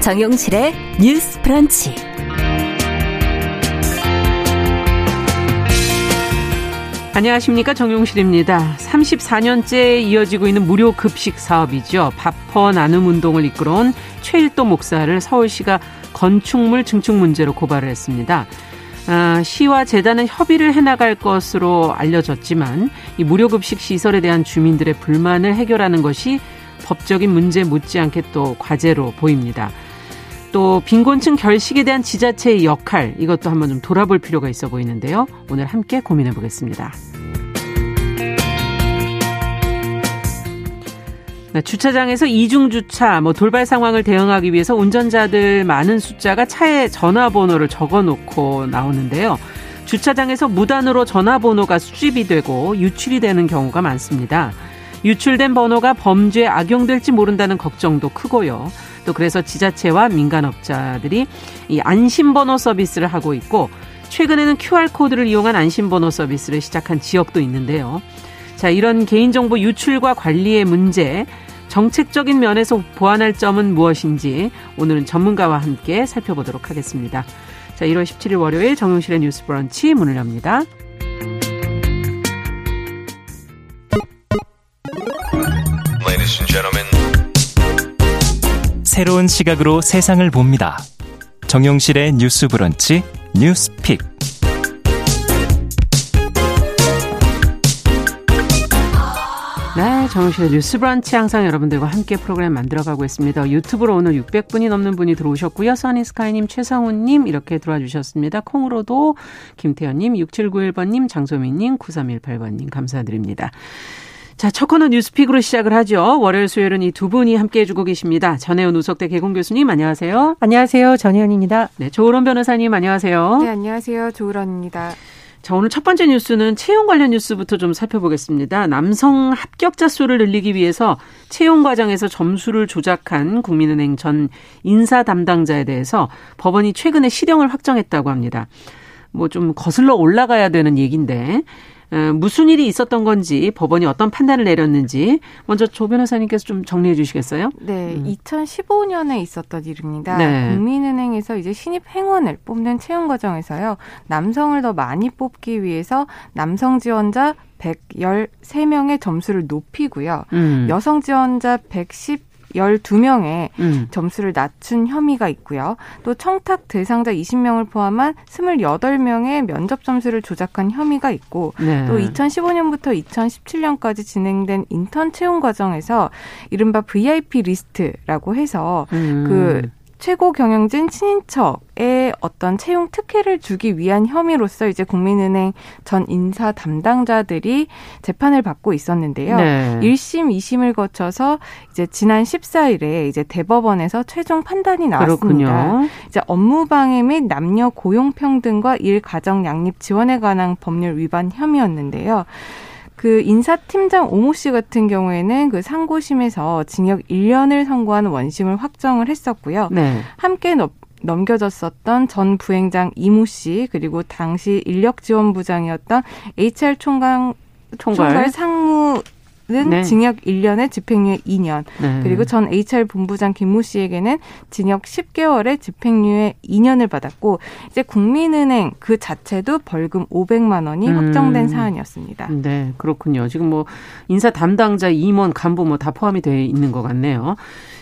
정용실의 뉴스 프런치. 안녕하십니까 정용실입니다. 34년째 이어지고 있는 무료 급식 사업이죠. 밥퍼 나눔 운동을 이끌어온 최일도 목사를 서울시가 건축물 증축 문제로 고발을 했습니다. 아, 시와 재단은 협의를 해나갈 것으로 알려졌지만 이 무료 급식 시설에 대한 주민들의 불만을 해결하는 것이 법적인 문제 못지않게 또 과제로 보입니다. 또 빈곤층 결식에 대한 지자체의 역할 이것도 한번 좀 돌아볼 필요가 있어 보이는데요. 오늘 함께 고민해 보겠습니다. 네, 주차장에서 이중 주차, 뭐 돌발 상황을 대응하기 위해서 운전자들 많은 숫자가 차에 전화번호를 적어 놓고 나오는데요. 주차장에서 무단으로 전화번호가 수집이 되고 유출이 되는 경우가 많습니다. 유출된 번호가 범죄에 악용될지 모른다는 걱정도 크고요. 또 그래서 지자체와 민간업자들이 이 안심번호 서비스를 하고 있고 최근에는 QR코드를 이용한 안심번호 서비스를 시작한 지역도 있는데요. 자, 이런 개인정보 유출과 관리의 문제, 정책적인 면에서 보완할 점은 무엇인지 오늘은 전문가와 함께 살펴보도록 하겠습니다. 자, 1월 17일 월요일 정용실의 뉴스 브런치 문을 엽니다. 새로운 시각으로 세상을 봅니다. 정용실의 뉴스 브런치 뉴스 픽. 네, 정우실의 뉴스 브런치 항상 여러분들과 함께 프로그램 만들어가고 있습니다. 유튜브로 오늘 600분이 넘는 분이 들어오셨고요. 써니스카이님, 최성훈님 이렇게 들어와 주셨습니다. 콩으로도 김태현님, 6791번님, 장소민님, 9318번님 감사드립니다. 자, 첫 코너 뉴스픽으로 시작을 하죠. 월요일, 수요일은 이 두 분이 함께 해주고 계십니다. 전혜연 우석대 개공 교수님, 안녕하세요. 안녕하세요. 전혜연입니다. 네, 조으론 변호사님, 안녕하세요. 네, 안녕하세요. 조으론입니다. 자, 오늘 첫 번째 뉴스는 채용 관련 뉴스부터 좀 살펴보겠습니다. 남성 합격자 수를 늘리기 위해서 채용 과정에서 점수를 조작한 국민은행 전 인사 담당자에 대해서 법원이 최근에 실형을 확정했다고 합니다. 뭐 좀 거슬러 올라가야 되는 얘기인데 어, 무슨 일이 있었던 건지 법원이 어떤 판단을 내렸는지 먼저 조 변호사님께서 좀 정리해 주시겠어요? 네, 음. 2015년에 있었던 일입니다. 네. 국민은행에서 이제 신입 행원을 뽑는 채용 과정에서요. 남성을 더 많이 뽑기 위해서 남성 지원자 113명의 점수를 높이고요. 음. 여성 지원자 110 12명의 음. 점수를 낮춘 혐의가 있고요. 또 청탁 대상자 20명을 포함한 28명의 면접 점수를 조작한 혐의가 있고 네. 또 2015년부터 2017년까지 진행된 인턴 채용 과정에서 이른바 VIP 리스트라고 해서 음. 그 최고 경영진 친인척의 어떤 채용 특혜를 주기 위한 혐의로서 이제 국민은행 전 인사 담당자들이 재판을 받고 있었는데요. 네. 1심, 2심을 거쳐서 이제 지난 14일에 이제 대법원에서 최종 판단이 나왔습니다. 그렇군요. 이제 업무방해 및 남녀 고용 평등과 일 가정 양립 지원에 관한 법률 위반 혐의였는데요. 그 인사팀장 오모 씨 같은 경우에는 그 상고심에서 징역 1년을 선고한 원심을 확정을 했었고요. 네. 함께 넘겨졌었던 전 부행장 이모 씨 그리고 당시 인력지원부장이었던 HR 총괄 총괄, 총괄 상무 는 네. 징역 1년에 집행유예 2년 네. 그리고 전 HR 본부장 김모 씨에게는 징역 10개월에 집행유예 2년을 받았고 이제 국민은행 그 자체도 벌금 500만 원이 음. 확정된 사안이었습니다. 네, 그렇군요. 지금 뭐 인사 담당자 임원 간부 뭐 다 포함이 돼 있는 것 같네요.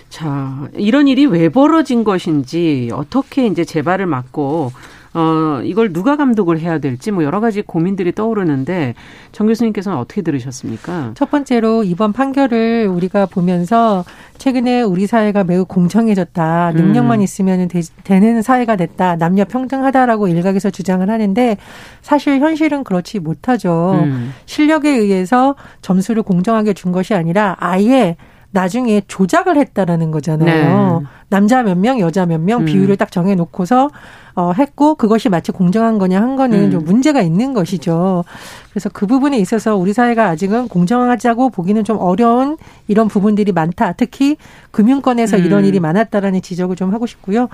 자, 이런 일이 왜 벌어진 것인지 어떻게 이제 재발을 막고 어, 이걸 누가 감독을 해야 될지 뭐 여러 가지 고민들이 떠오르는데 정 교수님께서는 어떻게 들으셨습니까? 첫 번째로 이번 판결을 우리가 보면서 최근에 우리 사회가 매우 공정해졌다. 능력만 음. 있으면 되, 는 사회가 됐다. 남녀 평등하다라고 일각에서 주장을 하는데 사실 현실은 그렇지 못하죠. 음. 실력에 의해서 점수를 공정하게 준 것이 아니라 아예 나중에 조작을 했다라는 거잖아요. 네. 남자 몇 명, 여자 몇명 음. 비율을 딱 정해 놓고서 어 했고 그것이 마치 공정한 거냐 한 거는 음. 좀 문제가 있는 것이죠. 그래서 그 부분에 있어서 우리 사회가 아직은 공정하자고 보기는 좀 어려운 이런 부분들이 많다. 특히 금융권에서 음. 이런 일이 많았다라는 지적을 좀 하고 싶고요.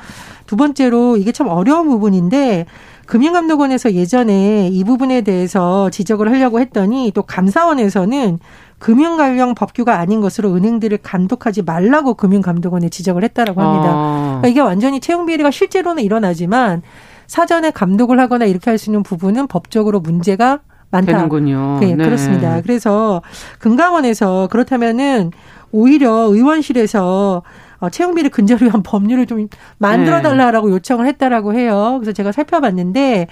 두 번째로 이게 참 어려운 부분인데 금융감독원에서 예전에 이 부분에 대해서 지적을 하려고 했더니 또 감사원에서는 금융 관련 법규가 아닌 것으로 은행들을 감독하지 말라고 금융감독원에 지적을 했다라고 합니다. 아. 그러니까 이게 완전히 채용 비리가 실제로는 일어나지만 사전에 감독을 하거나 이렇게 할 수 있는 부분은 법적으로 문제가 많다. 되는군요. 네, 네, 그렇습니다. 그래서 금강원에서 그렇다면은 오히려 의원실에서 어, 채용비리 근절을 위한 법률을 좀 만들어 달라라고 네. 요청을 했다라고 해요. 그래서 제가 살펴봤는데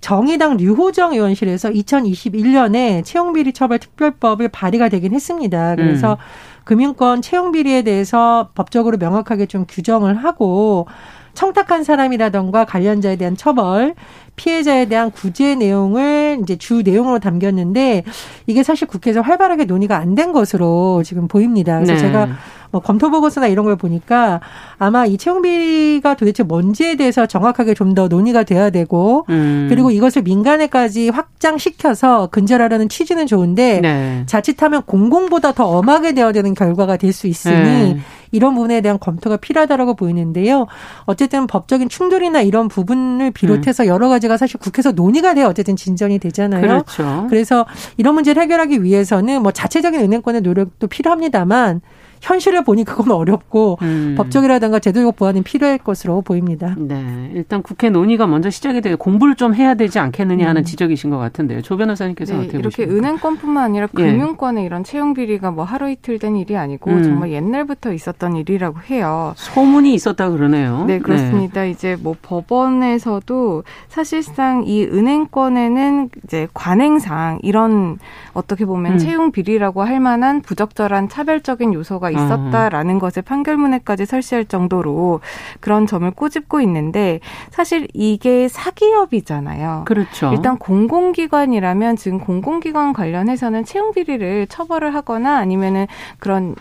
정의당 류호정 의원실에서 2021년에 채용비리 처벌 특별법을 발의가 되긴 했습니다. 그래서 음. 금융권 채용비리에 대해서 법적으로 명확하게 좀 규정을 하고 청탁한 사람이라던가 관련자에 대한 처벌, 피해자에 대한 구제 내용을 이제 주 내용으로 담겼는데 이게 사실 국회에서 활발하게 논의가 안 된 것으로 지금 보입니다. 그래서 네. 제가 뭐 검토 보고서나 이런 걸 보니까 아마 이 채용비리가 도대체 뭔지에 대해서 정확하게 좀 더 논의가 돼야 되고 음. 그리고 이것을 민간에까지 확장시켜서 근절하려는 취지는 좋은데 네. 자칫하면 공공보다 더 엄하게 되어야 되는 결과가 될 수 있으니 네. 이런 부분에 대한 검토가 필요하다라고 보이는데요. 어쨌든 법적인 충돌이나 이런 부분을 비롯해서 음. 여러 가지가 사실 국회에서 논의가 돼야 어쨌든 진전이 되잖아요. 그렇죠. 그래서 이런 문제를 해결하기 위해서는 뭐 자체적인 은행권의 노력도 필요합니다만 현실을 보니 그건 어렵고 음. 법적이라든가 제도적 보완이 필요할 것으로 보입니다. 네. 일단 국회 논의가 먼저 시작이 되고 공부를 좀 해야 되지 않겠느냐 하는 음. 지적이신 것 같은데요. 조 변호사님께서 네, 어떻게 이렇게 보십니까? 은행권뿐만 아니라 예. 금융권의 예. 이런 채용 비리가 뭐 하루 이틀 된 일이 아니고 음. 정말 옛날부터 있었던 일이라고 해요. 소문이 있었다 그러네요. 네, 그렇습니다. 네. 이제 뭐 법원에서도 사실상 이 은행권에는 이제 관행상 이런 어떻게 보면 음. 채용 비리라고 할 만한 부적절한 차별적인 요소가 있었다라는 음. 것을 판결문에까지 설치할 정도로 그런 점을 꼬집고 있는데 사실 이게 사기업이잖아요. 그렇죠. 일단 공공기관이라면 지금 공공기관 관련해서는 채용 비리를 처벌을 하거나 아니면은 그런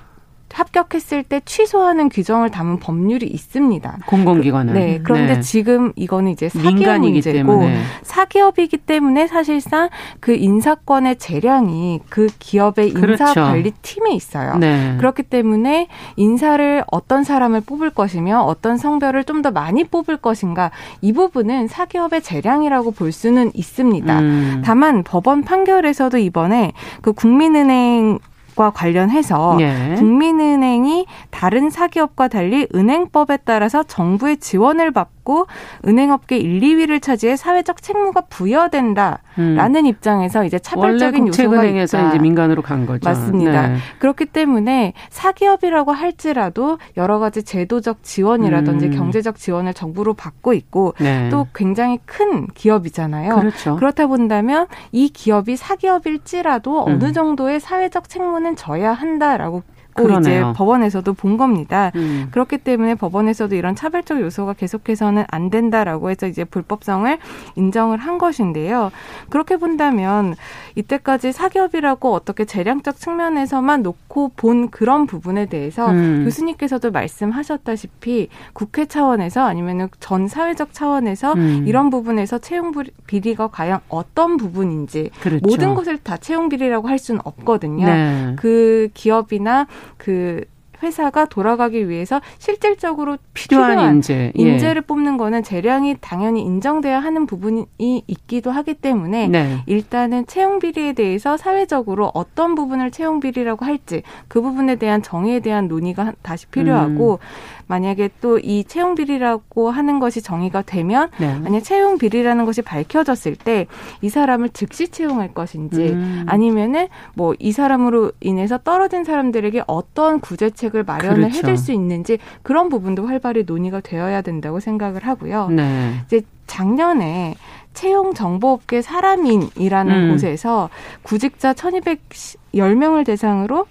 합격했을 때 취소하는 규정을 담은 법률이 있습니다. 공공기관은. 네. 그런데 네. 지금 이거는 이제 사기업 문제고 때문에. 사기업이기 때문에 사실상 그 인사권의 재량이 그 기업의 그렇죠. 인사관리팀에 있어요. 네. 그렇기 때문에 인사를 어떤 사람을 뽑을 것이며 어떤 성별을 좀 더 많이 뽑을 것인가 이 부분은 사기업의 재량이라고 볼 수는 있습니다. 음. 다만 법원 판결에서도 이번에 그 국민은행 과 관련해서 예. 국민은행이 다른 사기업과 달리 은행법에 따라서 정부의 지원을 받고 은행업계 1, 2위를 차지해 사회적 책무가 부여된다라는 음. 입장에서 이제 차별적인 요소가 있다. 이제 민간으로 간 거죠. 맞습니다. 네. 그렇기 때문에 사기업이라고 할지라도 여러 가지 제도적 지원이라든지 음. 경제적 지원을 정부로 받고 있고 네. 또 굉장히 큰 기업이잖아요. 그렇죠. 그렇다 본다면 이 기업이 사기업일지라도 음. 어느 정도의 사회적 책무는 져야 한다라고 그러네요. 이제 법원에서도 본 겁니다. 음. 그렇기 때문에 법원에서도 이런 차별적 요소가 계속해서는 안 된다라고 해서 이제 불법성을 인정을 한 것인데요. 그렇게 본다면 이때까지 사기업이라고 어떻게 재량적 측면에서만 놓고 본 그런 부분에 대해서 음. 교수님께서도 말씀하셨다시피 국회 차원에서 아니면 전 사회적 차원에서 음. 이런 부분에서 채용 비리가 과연 어떤 부분인지 그렇죠. 모든 것을 다 채용 비리라고 할 수는 없거든요. 네. 그 기업이나 그 회사가 돌아가기 위해서 실질적으로 필요한, 필요한 인재. 예. 인재를 뽑는 거는 재량이 당연히 인정돼야 하는 부분이 있기도 하기 때문에 네. 일단은 채용 비리에 대해서 사회적으로 어떤 부분을 채용 비리라고 할지 그 부분에 대한 정의에 대한 논의가 다시 필요하고 음. 만약에 또 이 채용 비리라고 하는 것이 정의가 되면 네. 만약 채용 비리라는 것이 밝혀졌을 때 이 사람을 즉시 채용할 것인지 음. 아니면은 뭐 이 사람으로 인해서 떨어진 사람들에게 어떤 구제책 을 마련을 그렇죠. 해줄 수 있는지 그런 부분도 활발히 논의가 되어야 된다고 생각을 하고요. 네. 이제 작년에 채용 정보업계 사람인이라는 음. 곳에서 구직자 1210명을 대상으로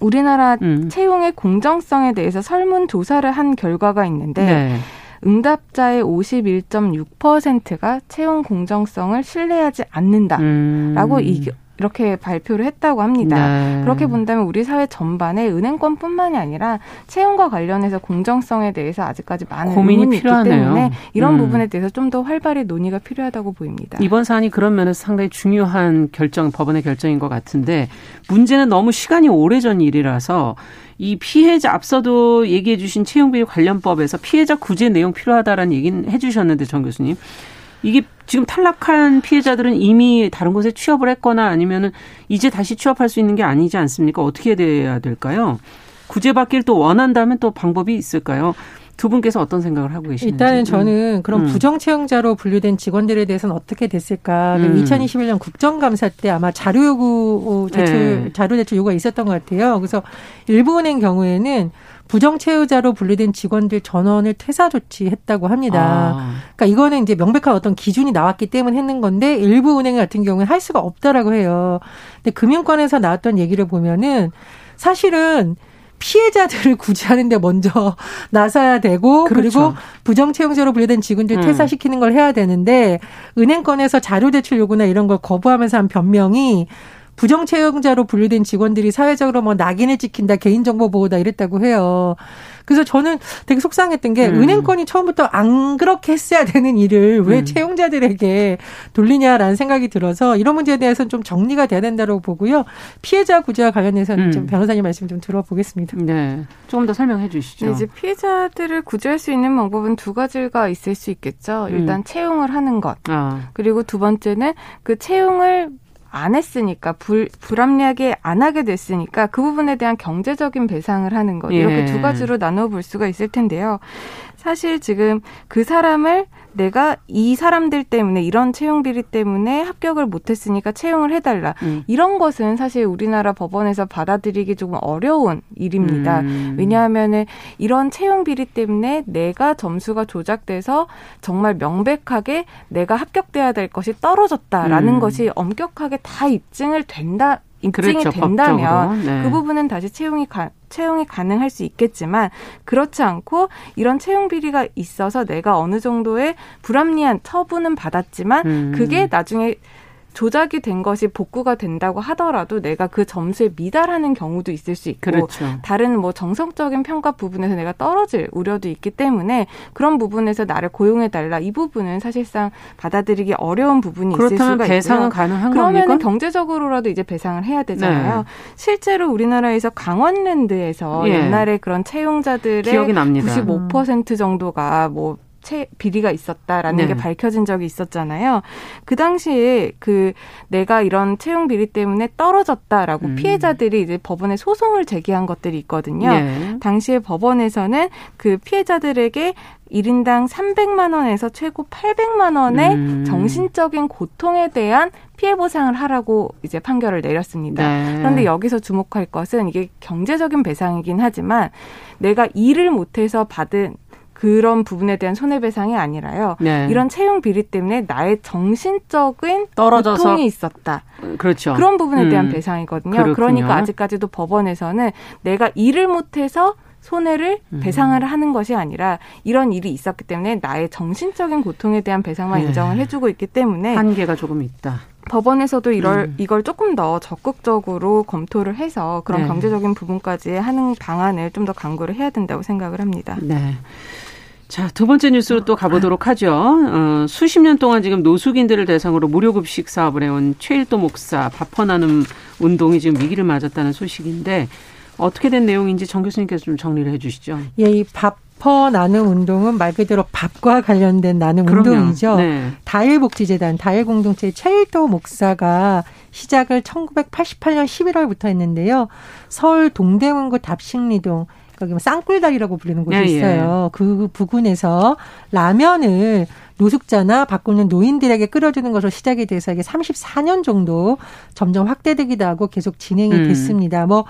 우리나라 음. 채용의 공정성에 대해서 설문 조사를 한 결과가 있는데 네. 응답자의 51.6%가 채용 공정성을 신뢰하지 않는다라고 음. 이, 이렇게 발표를 했다고 합니다. 네. 그렇게 본다면 우리 사회 전반에 은행권뿐만이 아니라 채용과 관련해서 공정성에 대해서 아직까지 많은 고민이 있기 때문에 이런 음. 부분에 대해서 좀 더 활발히 논의가 필요하다고 보입니다. 이번 사안이 그런 면에서 상당히 중요한 결정, 법원의 결정인 것 같은데 문제는 너무 시간이 오래전 일이라서 이 피해자 앞서도 얘기해 주신 채용비리 관련법에서 피해자 구제 내용 필요하다라는 얘기는 해 주셨는데 정 교수님 이게 지금 탈락한 피해자들은 이미 다른 곳에 취업을 했거나 아니면은 이제 다시 취업할 수 있는 게 아니지 않습니까? 어떻게 돼야 될까요? 구제받기를 또 원한다면 또 방법이 있을까요? 두 분께서 어떤 생각을 하고 계시는지. 일단은 저는 그런 음. 부정 채용자로 분류된 직원들에 대해서는 어떻게 됐을까. 음. 2021년 국정감사 때 아마 자료 요구 어, 제출 네. 자료 제출 요구가 있었던 것 같아요. 그래서 은행 경우에는 부정 채용자로 분류된 직원들 전원을 퇴사 조치했다고 합니다. 아. 그러니까 이거는 이제 명백한 어떤 기준이 나왔기 때문에 했는 건데 일부 은행 같은 경우는 할 수가 없다라고 해요. 근데 금융권에서 나왔던 얘기를 보면은 사실은 피해자들을 구제하는데 먼저 나서야 되고 그렇죠. 그리고 부정 채용자로 분류된 직원들 음. 퇴사시키는 걸 해야 되는데 은행권에서 자료 제출 요구나 이런 걸 거부하면서 한 변명이 부정 채용자로 분류된 직원들이 사회적으로 뭐 낙인을 찍힌다, 개인정보 보호다 이랬다고 해요. 그래서 저는 되게 속상했던 게 음. 은행권이 처음부터 안 그렇게 했어야 되는 일을 왜 음. 채용자들에게 돌리냐라는 생각이 들어서 이런 문제에 대해서는 좀 정리가 돼야 된다고 보고요. 피해자 구제와 관련해서는 음. 좀 변호사님 말씀 좀 들어보겠습니다. 네. 조금 더 설명해 주시죠. 네, 이제 피해자들을 구제할 수 있는 방법은 두 가지가 있을 수 있겠죠. 일단 음. 채용을 하는 것. 아. 그리고 두 번째는 그 채용을 안 했으니까 불 불합리하게 안 하게 됐으니까 그 부분에 대한 경제적인 배상을 하는 것 이렇게 예. 두 가지로 나눠 볼 수가 있을 텐데요. 사실 지금 그 사람을 내가 이 사람들 때문에 이런 채용 비리 때문에 합격을 못했으니까 채용을 해달라 음. 이런 것은 사실 우리나라 법원에서 받아들이기 조금 어려운 일입니다. 음. 왜냐하면은 이런 채용 비리 때문에 내가 점수가 조작돼서 정말 명백하게 내가 합격돼야 될 것이 떨어졌다라는 음. 것이 엄격하게 다 입증을 된다 입증이 그렇죠, 된다면 네. 그 부분은 다시 채용이 가, 채용이 가능할 수 있겠지만 그렇지 않고 이런 채용 비리가 있어서 내가 어느 정도의 불합리한 처분은 받았지만 음. 그게 나중에 조작이 된 것이 복구가 된다고 하더라도 내가 그 점수에 미달하는 경우도 있을 수 있고 그렇죠. 다른 뭐 정성적인 평가 부분에서 내가 떨어질 우려도 있기 때문에 그런 부분에서 나를 고용해 달라 이 부분은 사실상 받아들이기 어려운 부분이 있을 수가 있고요. 배상은 가능한 그러면? 경제적으로라도 이제 배상을 해야 되잖아요. 네. 실제로 우리나라에서 강원랜드에서 예. 옛날에 그런 채용자들의 기억이 납니다. 95% 정도가 뭐 체, 비리가 있었다라는 네. 게 밝혀진 적이 있었잖아요. 그 당시에 그 내가 이런 채용 비리 때문에 떨어졌다라고 음. 피해자들이 이제 법원에 소송을 제기한 것들이 있거든요. 네. 당시에 법원에서는 그 피해자들에게 1인당 300만 원에서 최고 800만 원의 음. 정신적인 고통에 대한 피해 보상을 하라고 이제 판결을 내렸습니다. 네. 그런데 여기서 주목할 것은 이게 경제적인 배상이긴 하지만 내가 일을 못해서 받은 그런 부분에 대한 손해배상이 아니라요. 네. 이런 채용 비리 때문에 나의 정신적인 떨어져서 고통이 있었다. 그렇죠. 그런 부분에 대한 음. 배상이거든요. 그렇군요. 그러니까 아직까지도 법원에서는 내가 일을 못해서 손해를 음. 배상을 하는 것이 아니라 이런 일이 있었기 때문에 나의 정신적인 고통에 대한 배상만 네. 인정을 해주고 있기 때문에 한계가 조금 있다. 법원에서도 이걸 음. 이걸 조금 더 적극적으로 검토를 해서 그런 네. 경제적인 부분까지 하는 방안을 좀 더 강구를 해야 된다고 생각을 합니다. 네. 자, 두 번째 뉴스로 또 가보도록 하죠. 어, 수십 년 동안 지금 노숙인들을 대상으로 무료급식 사업을 해온 최일도 목사 밥퍼 나눔 운동이 지금 위기를 맞았다는 소식인데 어떻게 된 내용인지 정 교수님께서 좀 정리를 해 주시죠. 예, 이 밥 퍼 나눔 운동은 말 그대로 밥과 관련된 나눔 그럼요. 운동이죠. 네. 다일복지재단, 다일공동체 최일도 목사가 시작을 1988년 11월부터 했는데요. 서울 동대문구 답식리동 거기 뭐 쌍꿀다리라고 불리는 곳이 예, 예. 있어요. 예. 그 부근에서 라면을 노숙자나 있는 노인들에게 끓여주는 것으로 시작이 돼서 이게 34년 정도 점점 확대되기도 하고 계속 진행이 음. 됐습니다. 뭐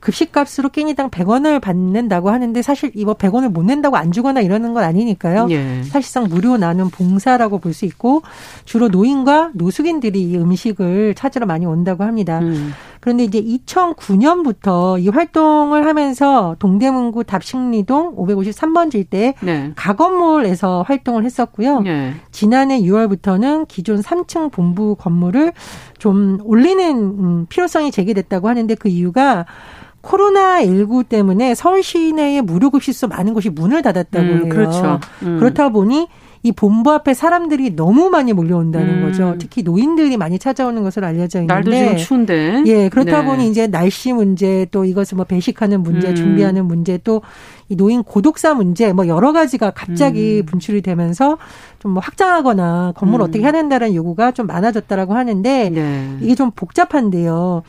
급식값으로 끼니당 100원을 받는다고 하는데 사실 이거 100원을 못 낸다고 안 주거나 이러는 건 아니니까요. 예. 사실상 무료 나눔 봉사라고 볼 수 있고 주로 노인과 노숙인들이 이 음식을 찾으러 많이 온다고 합니다. 음. 그런데 이제 2009년부터 이 활동을 하면서 동대문구 답식리동 553번지 일대 네. 가건몰에서 활동을 했었고요. 네. 지난해 6월부터는 기존 3층 본부 건물을 좀 올리는 음, 필요성이 제기됐다고 하는데 그 이유가 코로나19 때문에 서울 시내에 무료급식소 많은 곳이 문을 닫았다고 음, 해요. 그렇죠. 음. 그렇다 보니 이 본부 앞에 사람들이 너무 많이 몰려온다는 음. 거죠. 특히 노인들이 많이 찾아오는 것으로 알려져 있는데 날도 지금 추운데 예 그렇다 네. 보니 이제 날씨 문제 또 이것을 뭐 배식하는 문제 음. 준비하는 문제 또 이 노인 고독사 문제 뭐 여러 가지가 갑자기 음. 분출이 되면서 좀 뭐 확장하거나 건물 을 음. 어떻게 해야 된다는 요구가 좀 많아졌다라고 하는데 네. 이게 좀 복잡한데요.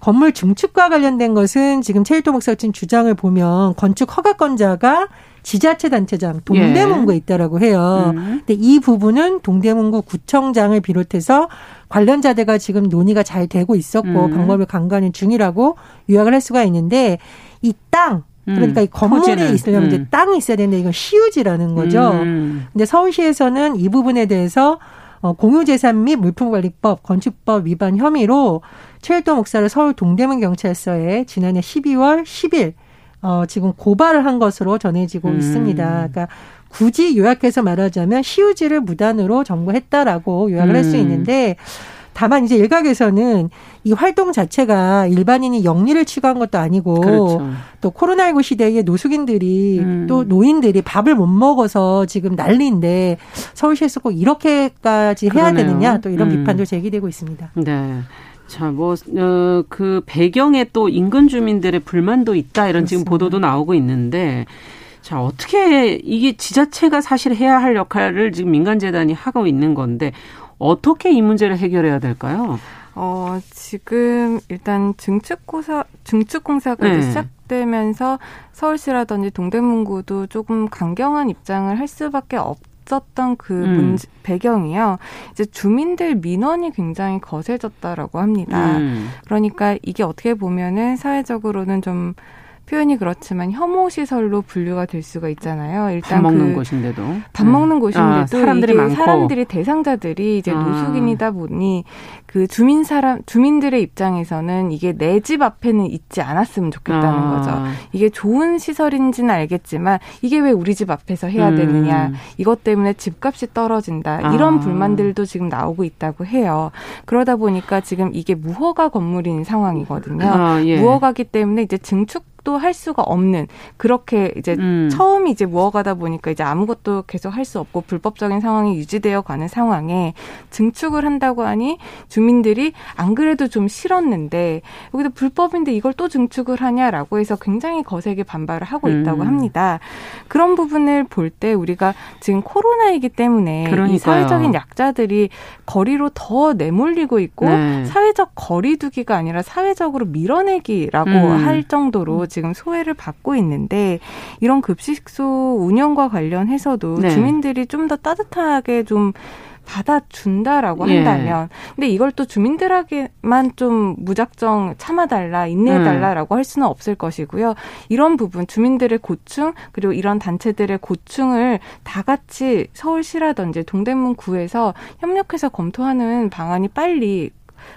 건물 증축과 관련된 것은 지금 최일도 목사가 친 주장을 보면 건축 허가권자가 지자체 단체장 동대문구에 예. 있다라고 해요. 음. 근데 이 부분은 동대문구 구청장을 비롯해서 관련자들과 지금 논의가 잘 되고 있었고 음. 방법을 강구하는 중이라고 요약을 할 수가 있는데 이 땅 그러니까 음. 이 건물에 토지는. 있으려면 음. 이제 땅이 있어야 되는데 이건 시유지라는 거죠. 음. 근데 서울시에서는 이 부분에 대해서 어, 공유재산 및 물품관리법, 건축법 위반 혐의로 최일도 목사를 서울 동대문 경찰서에 지난해 12월 10일 어, 지금 고발을 한 것으로 전해지고 음. 있습니다. 그러니까 굳이 요약해서 말하자면 시우지를 무단으로 점거했다라고 요약을 음. 할수 있는데 다만 이제 일각에서는 이 활동 자체가 일반인이 영리를 취구한 것도 아니고 그렇죠. 또 코로나19 시대에 노숙인들이 음. 또 노인들이 밥을 못 먹어서 지금 난리인데 서울시에서 꼭 이렇게까지 해야 그러네요. 되느냐 또 이런 음. 비판도 제기되고 있습니다. 네. 자, 뭐, 어, 그 배경에 또 인근 주민들의 불만도 있다 이런 그렇습니다. 지금 보도도 나오고 있는데 자, 어떻게 이게 지자체가 사실 해야 할 역할을 지금 민간재단이 하고 있는 건데 어떻게 이 문제를 해결해야 될까요? 어, 지금 일단 증축공사, 증축공사가 네. 시작되면서 서울시라든지 동대문구도 조금 강경한 입장을 할 수밖에 없 있었던 그 음. 문제, 배경이요. 이제 주민들 민원이 굉장히 거세졌다라고 합니다. 음. 그러니까 이게 어떻게 보면은 사회적으로는 좀 표현이 그렇지만 혐오 시설로 분류가 될 수가 있잖아요. 일단 밥 먹는 그 곳인데도 밥 네. 먹는 곳인데도 아, 사람들이 많고 사람들이 대상자들이 이제 아. 노숙인이다 보니 그 주민 사람 주민들의 입장에서는 이게 내 집 앞에는 있지 않았으면 좋겠다는 아. 거죠. 이게 좋은 시설인지는 알겠지만 이게 왜 우리 집 앞에서 해야 음. 되느냐? 이것 때문에 집값이 떨어진다. 이런 아. 불만들도 지금 나오고 있다고 해요. 그러다 보니까 지금 이게 무허가 건물인 상황이거든요. 아, 예. 무허가기 때문에 이제 증축 할 수가 없는 그렇게 이제 음. 처음 이제 무어가다 보니까 이제 아무것도 계속 할 수 없고 불법적인 상황이 유지되어 가는 상황에 증축을 한다고 하니 주민들이 안 그래도 좀 싫었는데 여기도 불법인데 이걸 또 증축을 하냐라고 해서 굉장히 거세게 반발을 하고 있다고 음. 합니다. 그런 부분을 볼 때 우리가 지금 코로나이기 때문에 그러니까요. 이 사회적인 약자들이 거리로 더 내몰리고 있고 네. 사회적 거리두기가 아니라 사회적으로 밀어내기라고 음. 할 정도로 지금 소외를 받고 있는데 이런 급식소 운영과 관련해서도 네. 주민들이 좀 더 따뜻하게 좀 받아준다라고 예. 한다면 근데 이걸 또 주민들에게만 좀 무작정 참아달라 인내해달라라고 음. 할 수는 없을 것이고요 이런 부분 주민들의 고충 그리고 이런 단체들의 고충을 다 같이 서울시라든지 동대문 구에서 협력해서 검토하는 방안이 빨리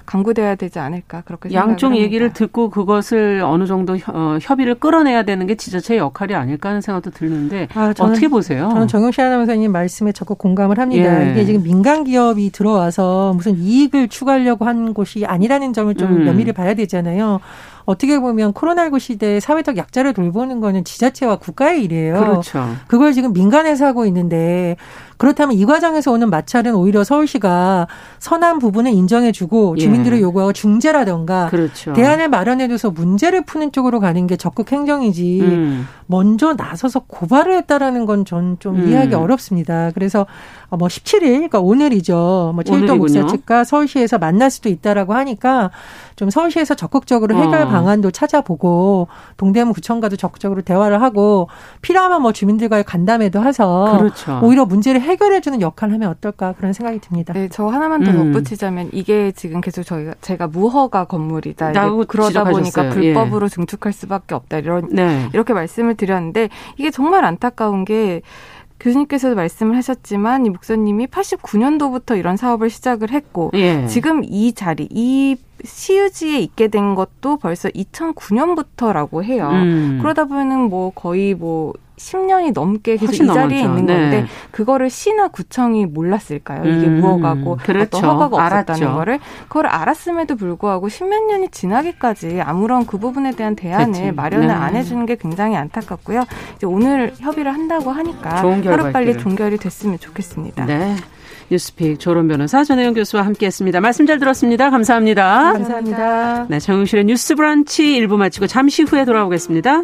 강구돼야 되지 않을까 그렇게 양쪽 얘기를 듣고 그것을 어느 정도 어, 협의를 끌어내야 되는 게 지자체의 역할이 아닐까 하는 생각도 드는데 아, 저는, 어떻게 보세요? 저는 정영시 아나운서님 말씀에 적극 공감을 합니다. 예. 이게 지금 민간 기업이 들어와서 무슨 이익을 추구하려고 한 곳이 아니라는 점을 좀 음. 면밀히 봐야 되잖아요. 어떻게 보면 코로나19 시대에 사회적 약자를 돌보는 거는 지자체와 국가의 일이에요. 그렇죠. 그걸 지금 민간에서 하고 있는데 그렇다면 이 과정에서 오는 마찰은 오히려 서울시가 선한 부분을 인정해주고 예. 주민들의 예. 요구하고 중재라던가 그렇죠. 대안을 마련해줘서 문제를 푸는 쪽으로 가는 게 적극 행정이지 음. 먼저 나서서 고발을 했다라는 건 전좀 음. 이해하기 어렵습니다. 그래서 뭐 17일 그러니까 오늘이죠. 뭐 최일도 목사 측과 서울시에서 만날 수도 있다라고 하니까 좀 서울시에서 적극적으로 해결 어. 방안도 찾아보고 동대문 구청과도 적극적으로 대화를 하고 필요하면 뭐 주민들과의 간담회도 해서 그렇죠. 오히려 문제를 해 결해주는 역할을 하면 어떨까 그런 생각이 듭니다. 네, 저 하나만 더 음. 덧붙이자면 이게 지금 계속 저희가 제가 무허가 건물이다. 그러다 보니까 불법으로 예. 증축할 수밖에 없다. 이런 네. 이렇게 말씀을 드렸는데 이게 정말 안타까운 게 교수님께서도 말씀을 하셨지만 이 목사님이 89년도부터 이런 사업을 시작을 했고 예. 지금 이 자리 이 시유지에 있게 된 것도 벌써 2009년부터라고 해요. 음. 그러다 보면은 뭐 거의 뭐 10년이 넘게 계속 이 자리에 넘었죠. 있는 건데 네. 그거를 시나 구청이 몰랐을까요? 이게 음, 무허가고 그렇죠. 어떤 허가가 없었다는 알았죠. 거를 그걸 알았음에도 불구하고 십몇 년이 지나기까지 아무런 그 부분에 대한 대안을 그치. 마련을 네. 안 해주는 게 굉장히 안타깝고요. 이제 오늘 협의를 한다고 하니까 하루 빨리 종결이 됐으면 좋겠습니다. 네. 뉴스픽 조론 변호사 전혜영 교수와 함께했습니다. 말씀 잘 들었습니다. 감사합니다. 감사합니다. 네, 정용실의 뉴스 브런치 1부 마치고 잠시 후에 돌아오겠습니다.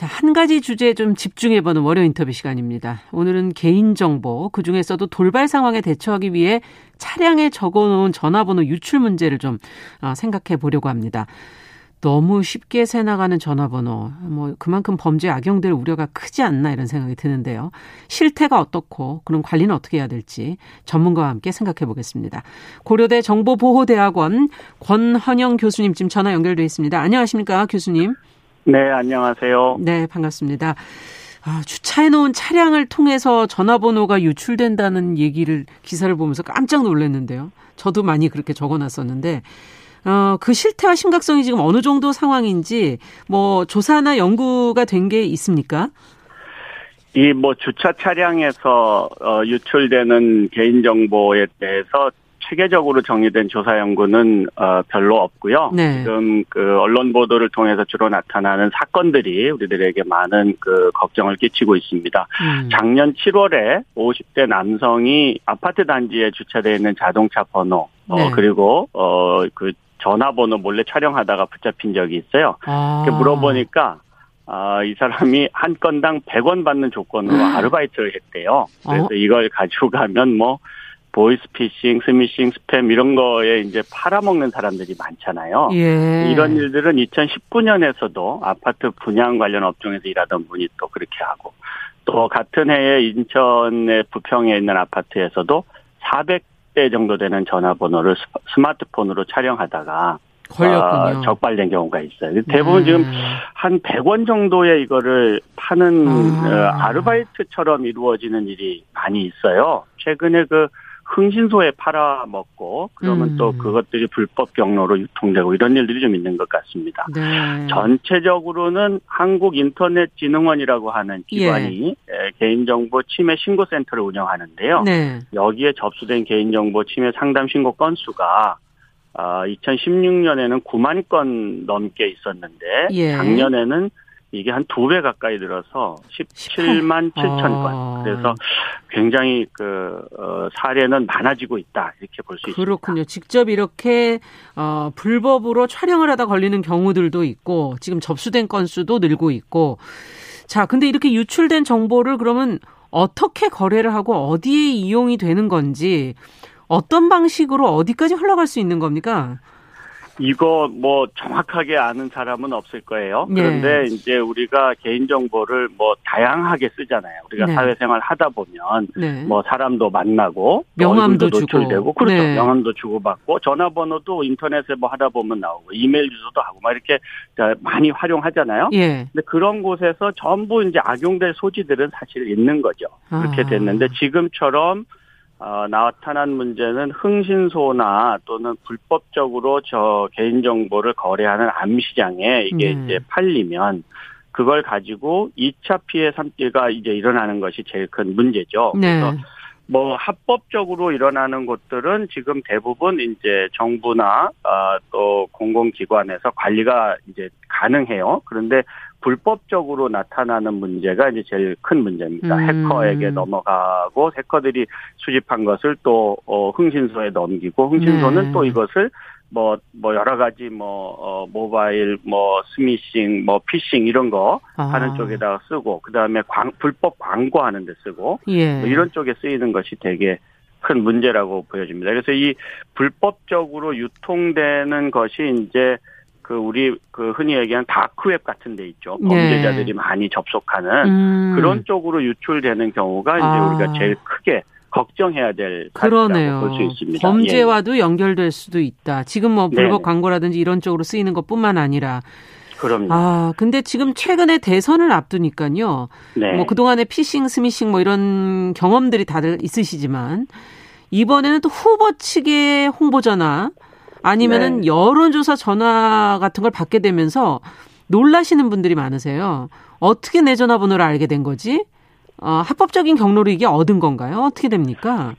자, 한 가지 주제에 좀 집중해보는 월요 인터뷰 시간입니다. 오늘은 개인정보, 그 중에서도 돌발 상황에 대처하기 위해 차량에 적어 놓은 전화번호 유출 문제를 좀 어, 생각해 보려고 합니다. 너무 쉽게 새 나가는 전화번호, 뭐 그만큼 범죄에 악용될 우려가 크지 않나 이런 생각이 드는데요. 실태가 어떻고 그런 관리는 어떻게 해야 될지 전문가와 함께 생각해 보겠습니다. 고려대 정보보호대학원 권헌영 교수님 지금 전화 연결돼 있습니다. 안녕하십니까 교수님? 네, 안녕하세요. 네, 반갑습니다. 아, 주차해 놓은 차량을 통해서 전화번호가 유출된다는 얘기를 기사를 보면서 깜짝 놀랐는데요. 저도 많이 그렇게 적어 놨었는데 어, 그 실태와 심각성이 지금 어느 정도 상황인지 뭐 조사나 연구가 된 게 있습니까? 이 뭐 주차 차량에서 어, 유출되는 개인 정보에 대해서 체계적으로 정의된 조사 연구는 어, 별로 없고요. 네. 지금 그 언론 보도를 통해서 주로 나타나는 사건들이 우리들에게 많은 그 걱정을 끼치고 있습니다. 음. 작년 7월에 50대 남성이 아파트 단지에 주차되어 있는 자동차 번호 어, 네. 어, 그리고 어그 전화번호 몰래 촬영하다가 붙잡힌 적이 있어요. 아. 물어보니까 아, 이 사람이 한 건당 100원 받는 조건으로 음. 아르바이트를 했대요. 그래서 어? 이걸 가지고 가면 뭐 보이스피싱, 스미싱, 스팸 이런 거에 이제 팔아먹는 사람들이 많잖아요. 예. 이런 일들은 2019년에서도 아파트 분양 관련 업종에서 일하던 분이 또 그렇게 하고 또 같은 해에 인천의 부평에 있는 아파트에서도 400대 정도 되는 전화번호를 스마트폰으로 촬영하다가 걸렸군요. 어, 적발된 경우가 있어요. 대부분 네. 지금 한 100원 정도의 이거를 파는 아. 어, 아르바이트처럼 이루어지는 일이 많이 있어요. 최근에 그 흥신소에 팔아먹고 그러면 음. 또 그것들이 불법 경로로 유통되고 이런 일들이 좀 있는 것 같습니다. 네. 전체적으로는 한국인터넷진흥원이라고 하는 기관이 예. 개인정보 침해 신고센터를 운영하는데요. 네. 여기에 접수된 개인정보 침해 상담 신고 건수가 아, 2016년에는 9만 건 넘게 있었는데 예. 작년에는 이게 한 두 배 가까이 늘어서 17만 7천 건. 아. 그래서 굉장히 그 어, 사례는 많아지고 있다 이렇게 볼 수 있습니다. 그렇군요. 직접 이렇게 어, 불법으로 촬영을 하다 걸리는 경우들도 있고 지금 접수된 건수도 늘고 있고. 자, 근데 이렇게 유출된 정보를 그러면 어떻게 거래를 하고 어디에 이용이 되는 건지 어떤 방식으로 어디까지 흘러갈 수 있는 겁니까? 이거 뭐 정확하게 아는 사람은 없을 거예요. 네. 그런데 네. 이제 우리가 개인 정보를 뭐 다양하게 쓰잖아요. 우리가 네. 사회생활 하다 보면 네. 뭐 사람도 만나고 명함도 노출되고 그렇죠. 네. 명함도 주고받고 전화번호도 인터넷에 뭐 하다 보면 나오고 이메일 주소도 하고 막 이렇게 많이 활용하잖아요. 예. 근데 그런 곳에서 전부 이제 악용될 소지들은 사실 있는 거죠. 그렇게 아. 됐는데 지금처럼 어, 나타난 문제는 흥신소나 또는 불법적으로 저 개인정보를 거래하는 암시장에 이게 네. 이제 팔리면 그걸 가지고 2차 피해 3기가 이제 일어나는 것이 제일 큰 문제죠. 네. 그래서 뭐 합법적으로 일어나는 곳들은 지금 대부분 이제 정부나 어, 또 공공기관에서 관리가 이제 가능해요. 그런데 불법적으로 나타나는 문제가 이제 제일 큰 문제입니다. 음. 해커에게 넘어가고 해커들이 수집한 것을 또 어, 흥신소에 넘기고 흥신소는 네. 또 이것을 뭐, 뭐, 여러 가지 뭐, 어, 모바일, 뭐, 스미싱, 뭐, 피싱 이런 거 아. 하는 쪽에다가 쓰고, 그 다음에 불법 광고하는 데 쓰고, 예. 뭐 이런 쪽에 쓰이는 것이 되게 큰 문제라고 보여집니다. 그래서 이 불법적으로 유통되는 것이 이제 그 우리 그 흔히 얘기하는 다크웹 같은 데 있죠. 네. 범죄자들이 네. 많이 접속하는 음. 그런 쪽으로 유출되는 경우가 이제 아. 우리가 제일 크게 걱정해야 될 그러네요. 볼수 있습니다. 범죄와도 예. 연결될 수도 있다. 지금 뭐 불법 네네. 광고라든지 이런 쪽으로 쓰이는 것뿐만 아니라 그럼요. 아, 근데 지금 최근에 대선을 앞두니까요. 네. 뭐 그동안에 피싱, 스미싱 뭐 이런 경험들이 다들 있으시지만 이번에는 또 후보 측의 홍보 전화 아니면은 네. 여론조사 전화 같은 걸 받게 되면서 놀라시는 분들이 많으세요. 어떻게 내 전화번호를 알게 된 거지? 어, 합법적인 경로를 이게 얻은 건가요? 어떻게 됩니까?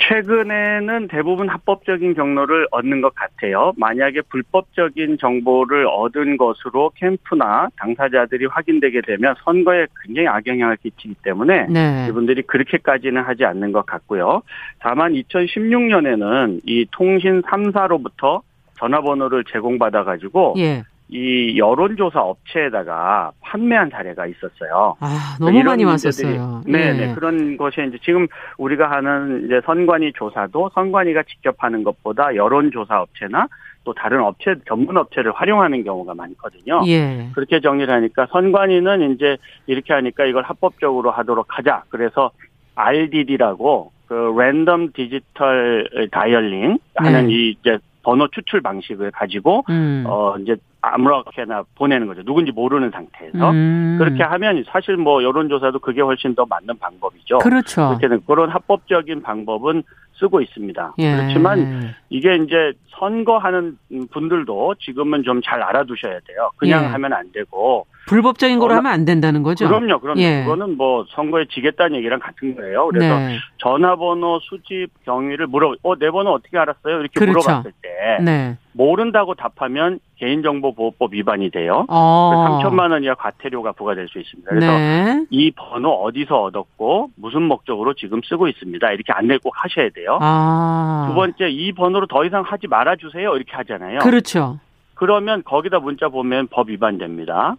최근에는 대부분 합법적인 경로를 얻는 것 같아요. 만약에 불법적인 정보를 얻은 것으로 캠프나 당사자들이 확인되게 되면 선거에 굉장히 악영향을 끼치기 때문에 네. 이분들이 그렇게까지는 하지 않는 것 같고요. 다만 2016년에는 이 통신 3사로부터 전화번호를 제공받아 가지고 예. 이 여론조사 업체에다가 판매한 사례가 있었어요. 아, 너무 많이 왔었어요. 네, 네. 그런 것이 이제 지금 우리가 하는 이제 선관위 조사도 선관위가 직접 하는 것보다 여론조사 업체나 또 다른 업체, 전문 업체를 활용하는 경우가 많거든요. 예. 그렇게 정리를 하니까 선관위는 이제 이렇게 하니까 이걸 합법적으로 하도록 하자. 그래서 RDD라고 그 랜덤 디지털 다이얼링 하는 네. 이 이제 번호 추출 방식을 가지고 음. 어 이제 아무렇게나 보내는 거죠. 누군지 모르는 상태에서 음. 그렇게 하면 사실 뭐 여론조사도 그게 훨씬 더 맞는 방법이죠. 그렇죠. 그렇게는 그런 합법적인 방법은 쓰고 있습니다. 예. 그렇지만 이게 이제 선거하는 분들도 지금은 좀 잘 알아두셔야 돼요. 그냥 예. 하면 안 되고 불법적인 걸 하면 안 된다는 거죠. 그럼요, 그럼요. 예. 그거는 뭐 선거에 지겠다는 얘기랑 같은 거예요. 그래서 네. 전화번호 수집 경위를 물어, 어, 내 번호 어떻게 알았어요? 이렇게 그렇죠. 물어봤을 때 네. 모른다고 답하면 개인정보보호법 위반이 돼요. 어. 3천만 원 이하 과태료가 부과될 수 있습니다. 그래서 네. 이 번호 어디서 얻었고 무슨 목적으로 지금 쓰고 있습니다. 이렇게 안내 꼭 하셔야 돼요. 아. 두 번째 이 번호로 더 이상 하지 말아주세요. 이렇게 하잖아요. 그렇죠. 그러면 거기다 문자 보면 법 위반됩니다.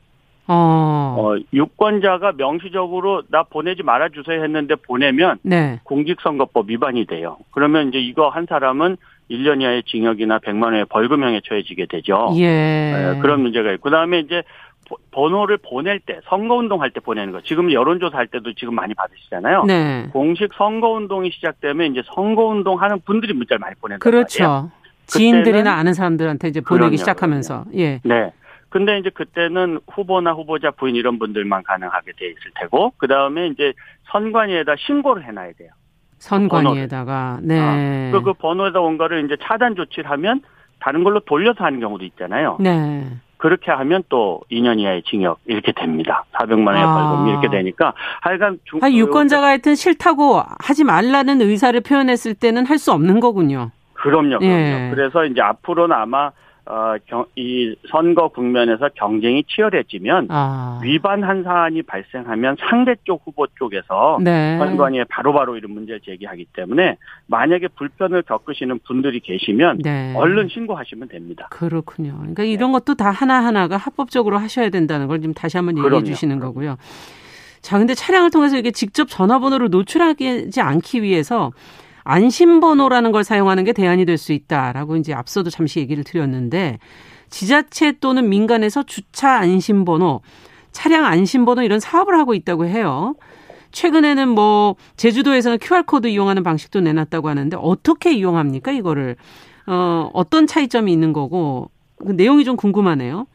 어. 어. 유권자가 명시적으로 나 보내지 말아주세요 했는데 보내면 네. 공직선거법 위반이 돼요. 그러면 이제 이거 한 사람은 1년 이하의 징역이나 100만 원의 벌금형에 처해지게 되죠. 예. 네, 그런 문제가 있고 그다음에 이제 번호를 보낼 때 선거운동 할 때 보내는 거. 지금 여론조사 할 때도 지금 많이 받으시잖아요. 네. 공식 선거운동이 시작되면 이제 선거운동 하는 분들이 문자를 많이 보내는 거예요. 그렇죠. 지인들이나 아는 사람들한테 이제 보내기 그럼요, 시작하면서. 그럼요. 예. 네. 근데 이제 그때는 후보나 후보자 부인 이런 분들만 가능하게 돼 있을 테고 그 다음에 이제 선관위에다 신고를 해놔야 돼요. 선관위에다가 네. 아, 그, 그 번호에다 온 거를 이제 차단 조치를 하면 다른 걸로 돌려서 하는 경우도 있잖아요. 네. 그렇게 하면 또 2년 이하의 징역 이렇게 됩니다. 400만 원의 아. 벌금 이렇게 되니까 하여간 중, 아, 유권자가 하여튼 싫다고 하지 말라는 의사를 표현했을 때는 할 수 없는 거군요. 그럼요. 그럼요. 예. 그래서 이제 앞으로는 아마 어, 경, 이 선거 국면에서 경쟁이 치열해지면 아. 위반한 사안이 발생하면 상대 쪽 후보 쪽에서 네. 선관위에 바로바로 이런 문제를 제기하기 때문에 만약에 불편을 겪으시는 분들이 계시면 네. 얼른 신고하시면 됩니다. 그렇군요. 그러니까 이런 것도 다 하나하나가 합법적으로 하셔야 된다는 걸 지금 다시 한번 얘기해 그럼요. 주시는 거고요. 자, 근데 차량을 통해서 이게 직접 전화번호를 노출하지 않기 위해서 안심번호라는 걸 사용하는 게 대안이 될 수 있다라고 이제 앞서도 잠시 얘기를 드렸는데 지자체 또는 민간에서 주차 안심번호, 차량 안심번호 이런 사업을 하고 있다고 해요. 최근에는 뭐 제주도에서는 QR코드 이용하는 방식도 내놨다고 하는데 어떻게 이용합니까 이거를 어 어떤 차이점이 있는 거고 그 내용이 좀 궁금하네요.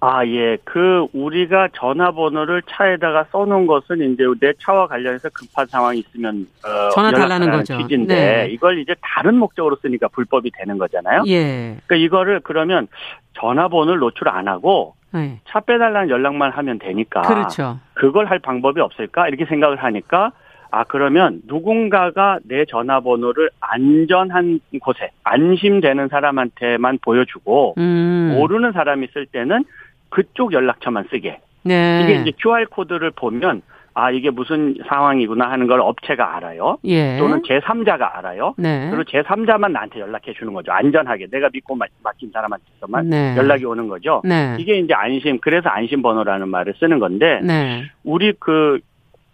아, 예. 그, 우리가 전화번호를 차에다가 써놓은 것은 이제 내 차와 관련해서 급한 상황이 있으면, 어, 전화 달라는 거죠. 취지인데, 네. 이걸 이제 다른 목적으로 쓰니까 불법이 되는 거잖아요. 예. 그러니까 이거를 그러면 전화번호를 노출 안 하고, 네. 차 빼달라는 연락만 하면 되니까. 그렇죠. 그걸 할 방법이 없을까? 이렇게 생각을 하니까, 아, 그러면 누군가가 내 전화번호를 안전한 곳에, 안심되는 사람한테만 보여주고, 음. 모르는 사람이 쓸 때는 그쪽 연락처만 쓰게. 네. 이게 이제 QR 코드를 보면 아 이게 무슨 상황이구나 하는 걸 업체가 알아요. 예. 또는 제 3자가 알아요. 네. 그리고 제 3자만 나한테 연락해 주는 거죠. 안전하게 내가 믿고 맡긴 사람한테서만 네. 연락이 오는 거죠. 네. 이게 이제 안심 그래서 안심 번호라는 말을 쓰는 건데 네. 우리 그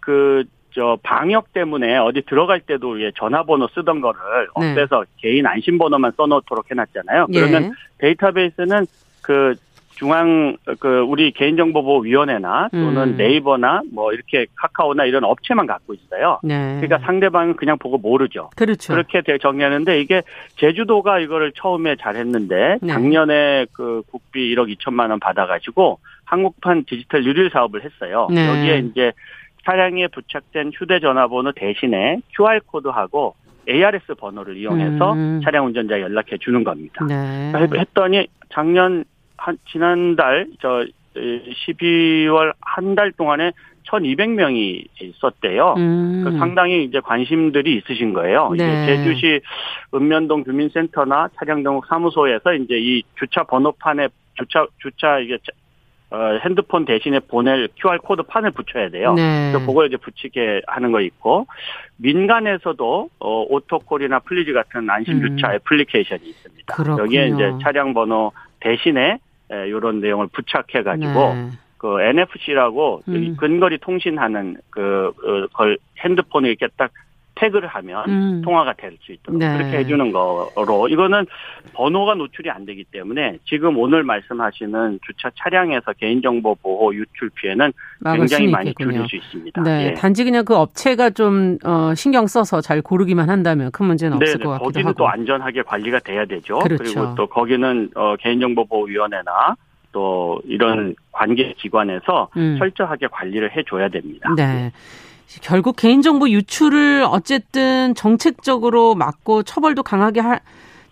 그 저 방역 때문에 어디 들어갈 때도 예, 전화번호 쓰던 거를 네. 없애서 개인 안심번호만 써놓도록 해놨잖아요. 그러면 예. 데이터베이스는 그 중앙 그 우리 개인정보보호위원회나 또는 음. 네이버나 뭐 이렇게 카카오나 이런 업체만 갖고 있어요. 네. 그러니까 상대방은 그냥 보고 모르죠. 그렇죠. 그렇게 정리하는데 이게 제주도가 이거를 처음에 잘했는데 네. 작년에 그 국비 1억 2천만 원 받아가지고 한국판 디지털 유릴 사업을 했어요. 네. 여기에 이제 차량에 부착된 휴대전화번호 대신에 QR 코드하고 ARS 번호를 이용해서 음. 차량 운전자 연락해 주는 겁니다. 네. 했더니 작년 한 지난달 저 12월 한 달 동안에 1,200명이 썼대요. 음. 그 상당히 이제 관심들이 있으신 거예요. 네. 이제 제주시 읍면동 주민센터나 차량 등록 사무소에서 이제 이 주차 번호판에 주차 주차 이게 어, 핸드폰 대신에 보낼 QR 코드 판을 붙여야 돼요. 네. 그래서 그걸 이제 붙이게 하는 거 있고 민간에서도 어, 오토콜이나 플리즈 같은 안심 주차 음. 애플리케이션이 있습니다. 그렇군요. 여기에 이제 차량 번호 대신에 이런 내용을 부착해 가지고 네. 그 NFC라고 음. 근거리 통신하는 그, 그걸 핸드폰에 이렇게 딱 태그를 하면 음. 통화가 될 수 있도록 네. 그렇게 해주는 거로 이거는 번호가 노출이 안 되기 때문에 지금 오늘 말씀하시는 주차 차량에서 개인정보 보호 유출 피해는 굉장히 많이. 줄일 수 있습니다. 네, 예. 단지 그냥 그 업체가 좀 어, 신경 써서 잘 고르기만 한다면 큰 문제는 없을 네네. 것 같기도 거기는 하고. 또 안전하게 관리가 돼야 되죠. 그렇죠. 그리고 또 거기는 어, 개인정보보호위원회나 또 이런 관계 기관에서 음. 철저하게 관리를 해줘야 됩니다. 네. 예. 결국 개인정보 유출을 어쨌든 정책적으로 막고 처벌도 강하게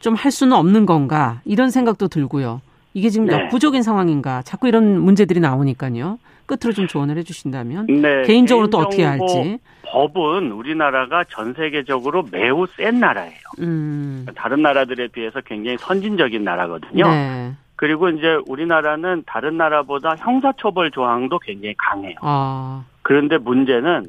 좀 할 수는 없는 건가 이런 생각도 들고요. 이게 지금 네. 역부족인 상황인가 자꾸 이런 문제들이 나오니까요. 끝으로 좀 조언을 해주신다면 네, 개인적으로 또 어떻게 할지. 법은 우리나라가 전 세계적으로 매우 센 나라예요. 음. 다른 나라들에 비해서 굉장히 선진적인 나라거든요. 네. 그리고 이제 우리나라는 다른 나라보다 형사처벌 조항도 굉장히 강해요. 아. 그런데 문제는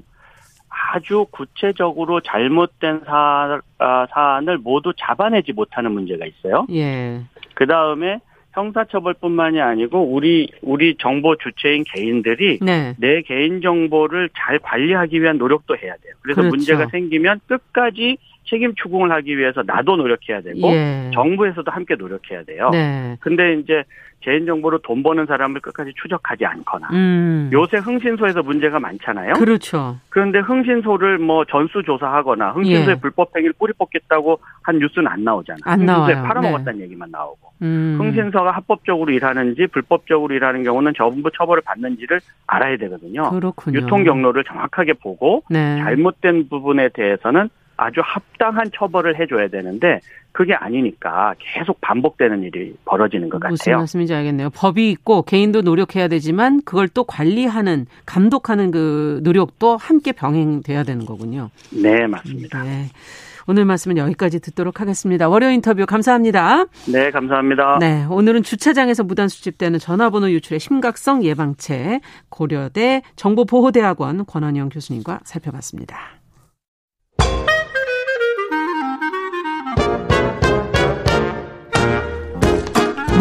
아주 구체적으로 잘못된 사, 아, 사안을 모두 잡아내지 못하는 문제가 있어요. 예. 그 다음에 형사처벌뿐만이 아니고 우리 우리 정보 주체인 개인들이 네. 내 개인 정보를 잘 관리하기 위한 노력도 해야 돼요. 그래서 그렇죠. 문제가 생기면 끝까지 책임 추궁을 하기 위해서 나도 노력해야 되고 예. 정부에서도 함께 노력해야 돼요. 네. 근데 이제 개인정보로 돈 버는 사람을 끝까지 추적하지 않거나 음. 요새 흥신소에서 문제가 많잖아요. 그렇죠. 그런데 흥신소를 뭐 전수조사하거나 흥신소에 예. 불법행위를 뿌리 뽑겠다고 한 뉴스는 안 나오잖아요. 안 흥신소에 나와요. 팔아먹었다는 네. 얘기만 나오고 음. 흥신소가 합법적으로 일하는지 불법적으로 일하는 경우는 전부 처벌을 받는지를 알아야 되거든요. 그렇군요. 유통 경로를 정확하게 보고 네. 잘못된 부분에 대해서는 아주 합당한 처벌을 해줘야 되는데 그게 아니니까 계속 반복되는 일이 벌어지는 것 같아요. 무슨 말씀인지 알겠네요. 법이 있고 개인도 노력해야 되지만 그걸 또 관리하는 감독하는 그 노력도 함께 병행돼야 되는 거군요. 네, 맞습니다. 네. 오늘 말씀은 여기까지 듣도록 하겠습니다. 월요 인터뷰 감사합니다. 네, 감사합니다. 네, 오늘은 주차장에서 무단 수집되는 전화번호 유출의 심각성 예방책 고려대 정보보호대학원 권한영 교수님과 살펴봤습니다.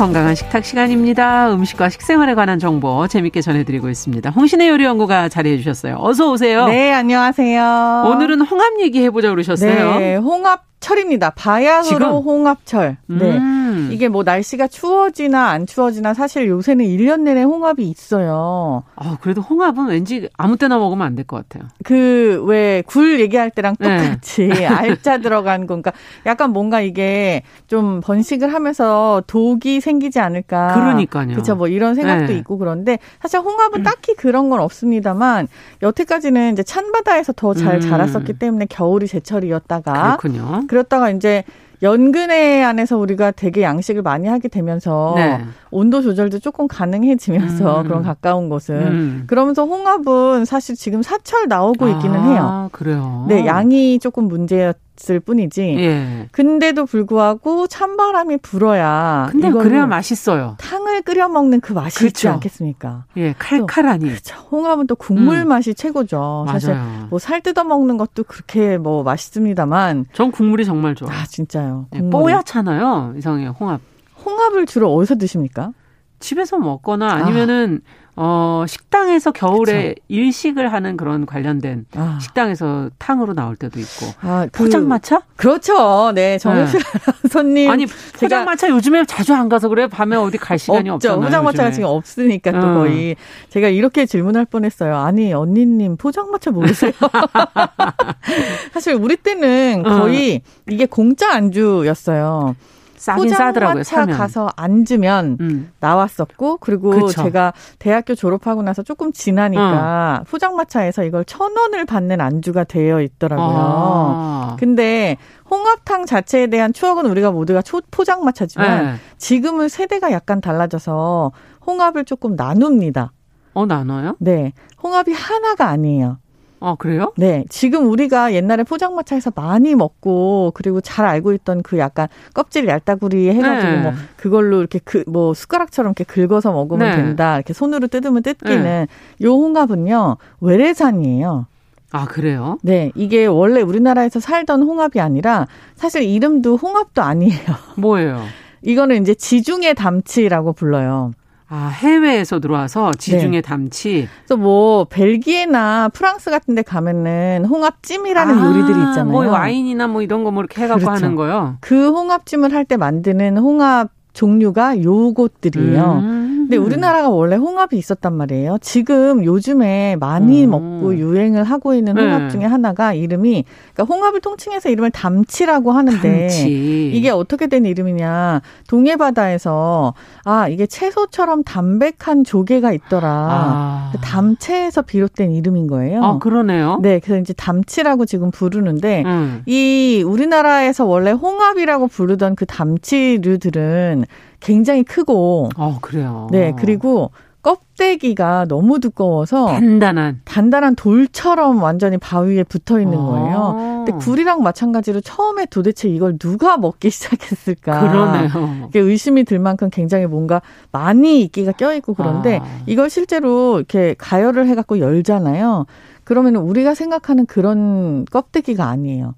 건강한 식탁 시간입니다. 음식과 식생활에 관한 정보 재밌게 전해드리고 있습니다. 홍신의 요리 연구가 자리해 주셨어요. 어서 오세요. 네, 안녕하세요. 오늘은 홍합 얘기 해보자 그러셨어요. 네, 홍합 철입니다. 바야흐로 지금? 홍합철. 네. 음. 이게 뭐 날씨가 추워지나 안 추워지나 사실 요새는 1년 내내 홍합이 있어요. 아, 그래도 홍합은 왠지 아무 때나 먹으면 안 될 것 같아요. 그 왜 굴 얘기할 때랑 네. 똑같이 네. 알짜 들어간 거니까 약간 뭔가 이게 좀 번식을 하면서 독이 생기지 않을까. 그러니까요. 그렇죠. 뭐 이런 생각도 네. 있고 그런데 사실 홍합은 딱히 그런 건 없습니다만 여태까지는 이제 찬 바다에서 더잘 음. 자랐었기 때문에 겨울이 제철이었다가 그렇군요. 그렇다가 이제 연근해 안에서 우리가 되게 양식을 많이 하게 되면서 네. 온도 조절도 조금 가능해지면서 음. 그런 가까운 곳은 음. 그러면서 홍합은 사실 지금 사철 나오고 있기는 아, 해요. 그래요. 네, 양이 조금 문제였 넣었을 뿐이지. 예. 근데도 불구하고 찬바람이 불어야. 근데 그래야 맛있어요. 탕을 끓여 먹는 그 맛이 그렇죠. 있지 않겠습니까? 예, 칼칼하니. 그렇죠. 홍합은 또 국물 음. 맛이 최고죠. 사실 뭐 살 뜯어 먹는 것도 그렇게 뭐 맛있습니다만. 전 국물이 정말 좋아. 아 진짜요. 예, 뽀얗잖아요. 이상해요. 홍합. 홍합을 주로 어디서 드십니까? 집에서 먹거나 아니면은 아. 어, 식당에서 겨울에 그쵸. 일식을 하는 그런 관련된 아. 식당에서 탕으로 나올 때도 있고. 아, 그, 포장마차? 그렇죠. 네. 정유실 네. 손님. 아니, 포장마차 요즘에 자주 안 가서 그래요? 밤에 어디 갈 시간이 없죠. 포장마차가 요즘에. 지금 없으니까 또 어. 거의. 제가 이렇게 질문할 뻔했어요. 아니, 언니님 포장마차 모르세요? 사실 우리 때는 어. 거의 어. 이게 공짜 안주였어요. 싸긴 싸더라고요. 차 가서 앉으면 음. 나왔었고 그리고 그쵸. 제가 대학교 졸업하고 나서 조금 지나니까 어. 포장마차에서 이걸 천 원을 받는 안주가 되어 있더라고요. 아. 근데 홍합탕 자체에 대한 추억은 우리가 모두가 초, 포장마차지만 네. 지금은 세대가 약간 달라져서 홍합을 조금 나눕니다. 어 나눠요? 네, 홍합이 하나가 아니에요. 아, 그래요? 네. 지금 우리가 옛날에 포장마차에서 많이 먹고 그리고 잘 알고 있던 그 약간 껍질 얇다구리 해가지고 네. 뭐 그걸로 이렇게 그 뭐 숟가락처럼 이렇게 긁어서 먹으면 네. 된다. 이렇게 손으로 뜯으면 뜯기는 네. 요 홍합은요 외래산이에요. 아, 그래요? 네. 이게 원래 우리나라에서 살던 홍합이 아니라 사실 이름도 홍합도 아니에요. 뭐예요? 이거는 이제 지중해 담치라고 불러요. 아, 해외에서 들어와서 지중해 네. 담치. 그래서 뭐 벨기에나 프랑스 같은 데 가면은 홍합찜이라는 아, 요리들이 있잖아요. 뭐 와인이나 뭐 이런 거 뭐 이렇게 해 갖고 그렇죠. 하는 거요. 그 홍합찜을 할 때 만드는 홍합 종류가 요것들이에요. 음. 근데 우리나라가 원래 홍합이 있었단 말이에요. 지금 요즘에 많이 음. 먹고 유행을 하고 있는 네. 홍합 네. 중에 하나가 이름이 그러니까 홍합을 통칭해서 이름을 담치라고 하는데 담치. 이게 어떻게 된 이름이냐? 동해 바다에서 아 이게 채소처럼 담백한 조개가 있더라. 아. 그 담채에서 비롯된 이름인 거예요. 아 그러네요. 네, 그래서 이제 담치라고 지금 부르는데 음. 이 우리나라에서 원래 홍합이라고 부르던 그 담치류들은 굉장히 크고. 어, 그래요. 네, 그리고 껍데기가 너무 두꺼워서 단단한 단단한 돌처럼 완전히 바위에 붙어 있는 거예요. 아. 근데 굴이랑 마찬가지로 처음에 도대체 이걸 누가 먹기 시작했을까? 그러네요. 의심이 들 만큼 굉장히 뭔가 많이 이끼가 껴 있고 그런데 아. 이걸 실제로 이렇게 가열을 해 갖고 열잖아요. 그러면 우리가 생각하는 그런 껍데기가 아니에요.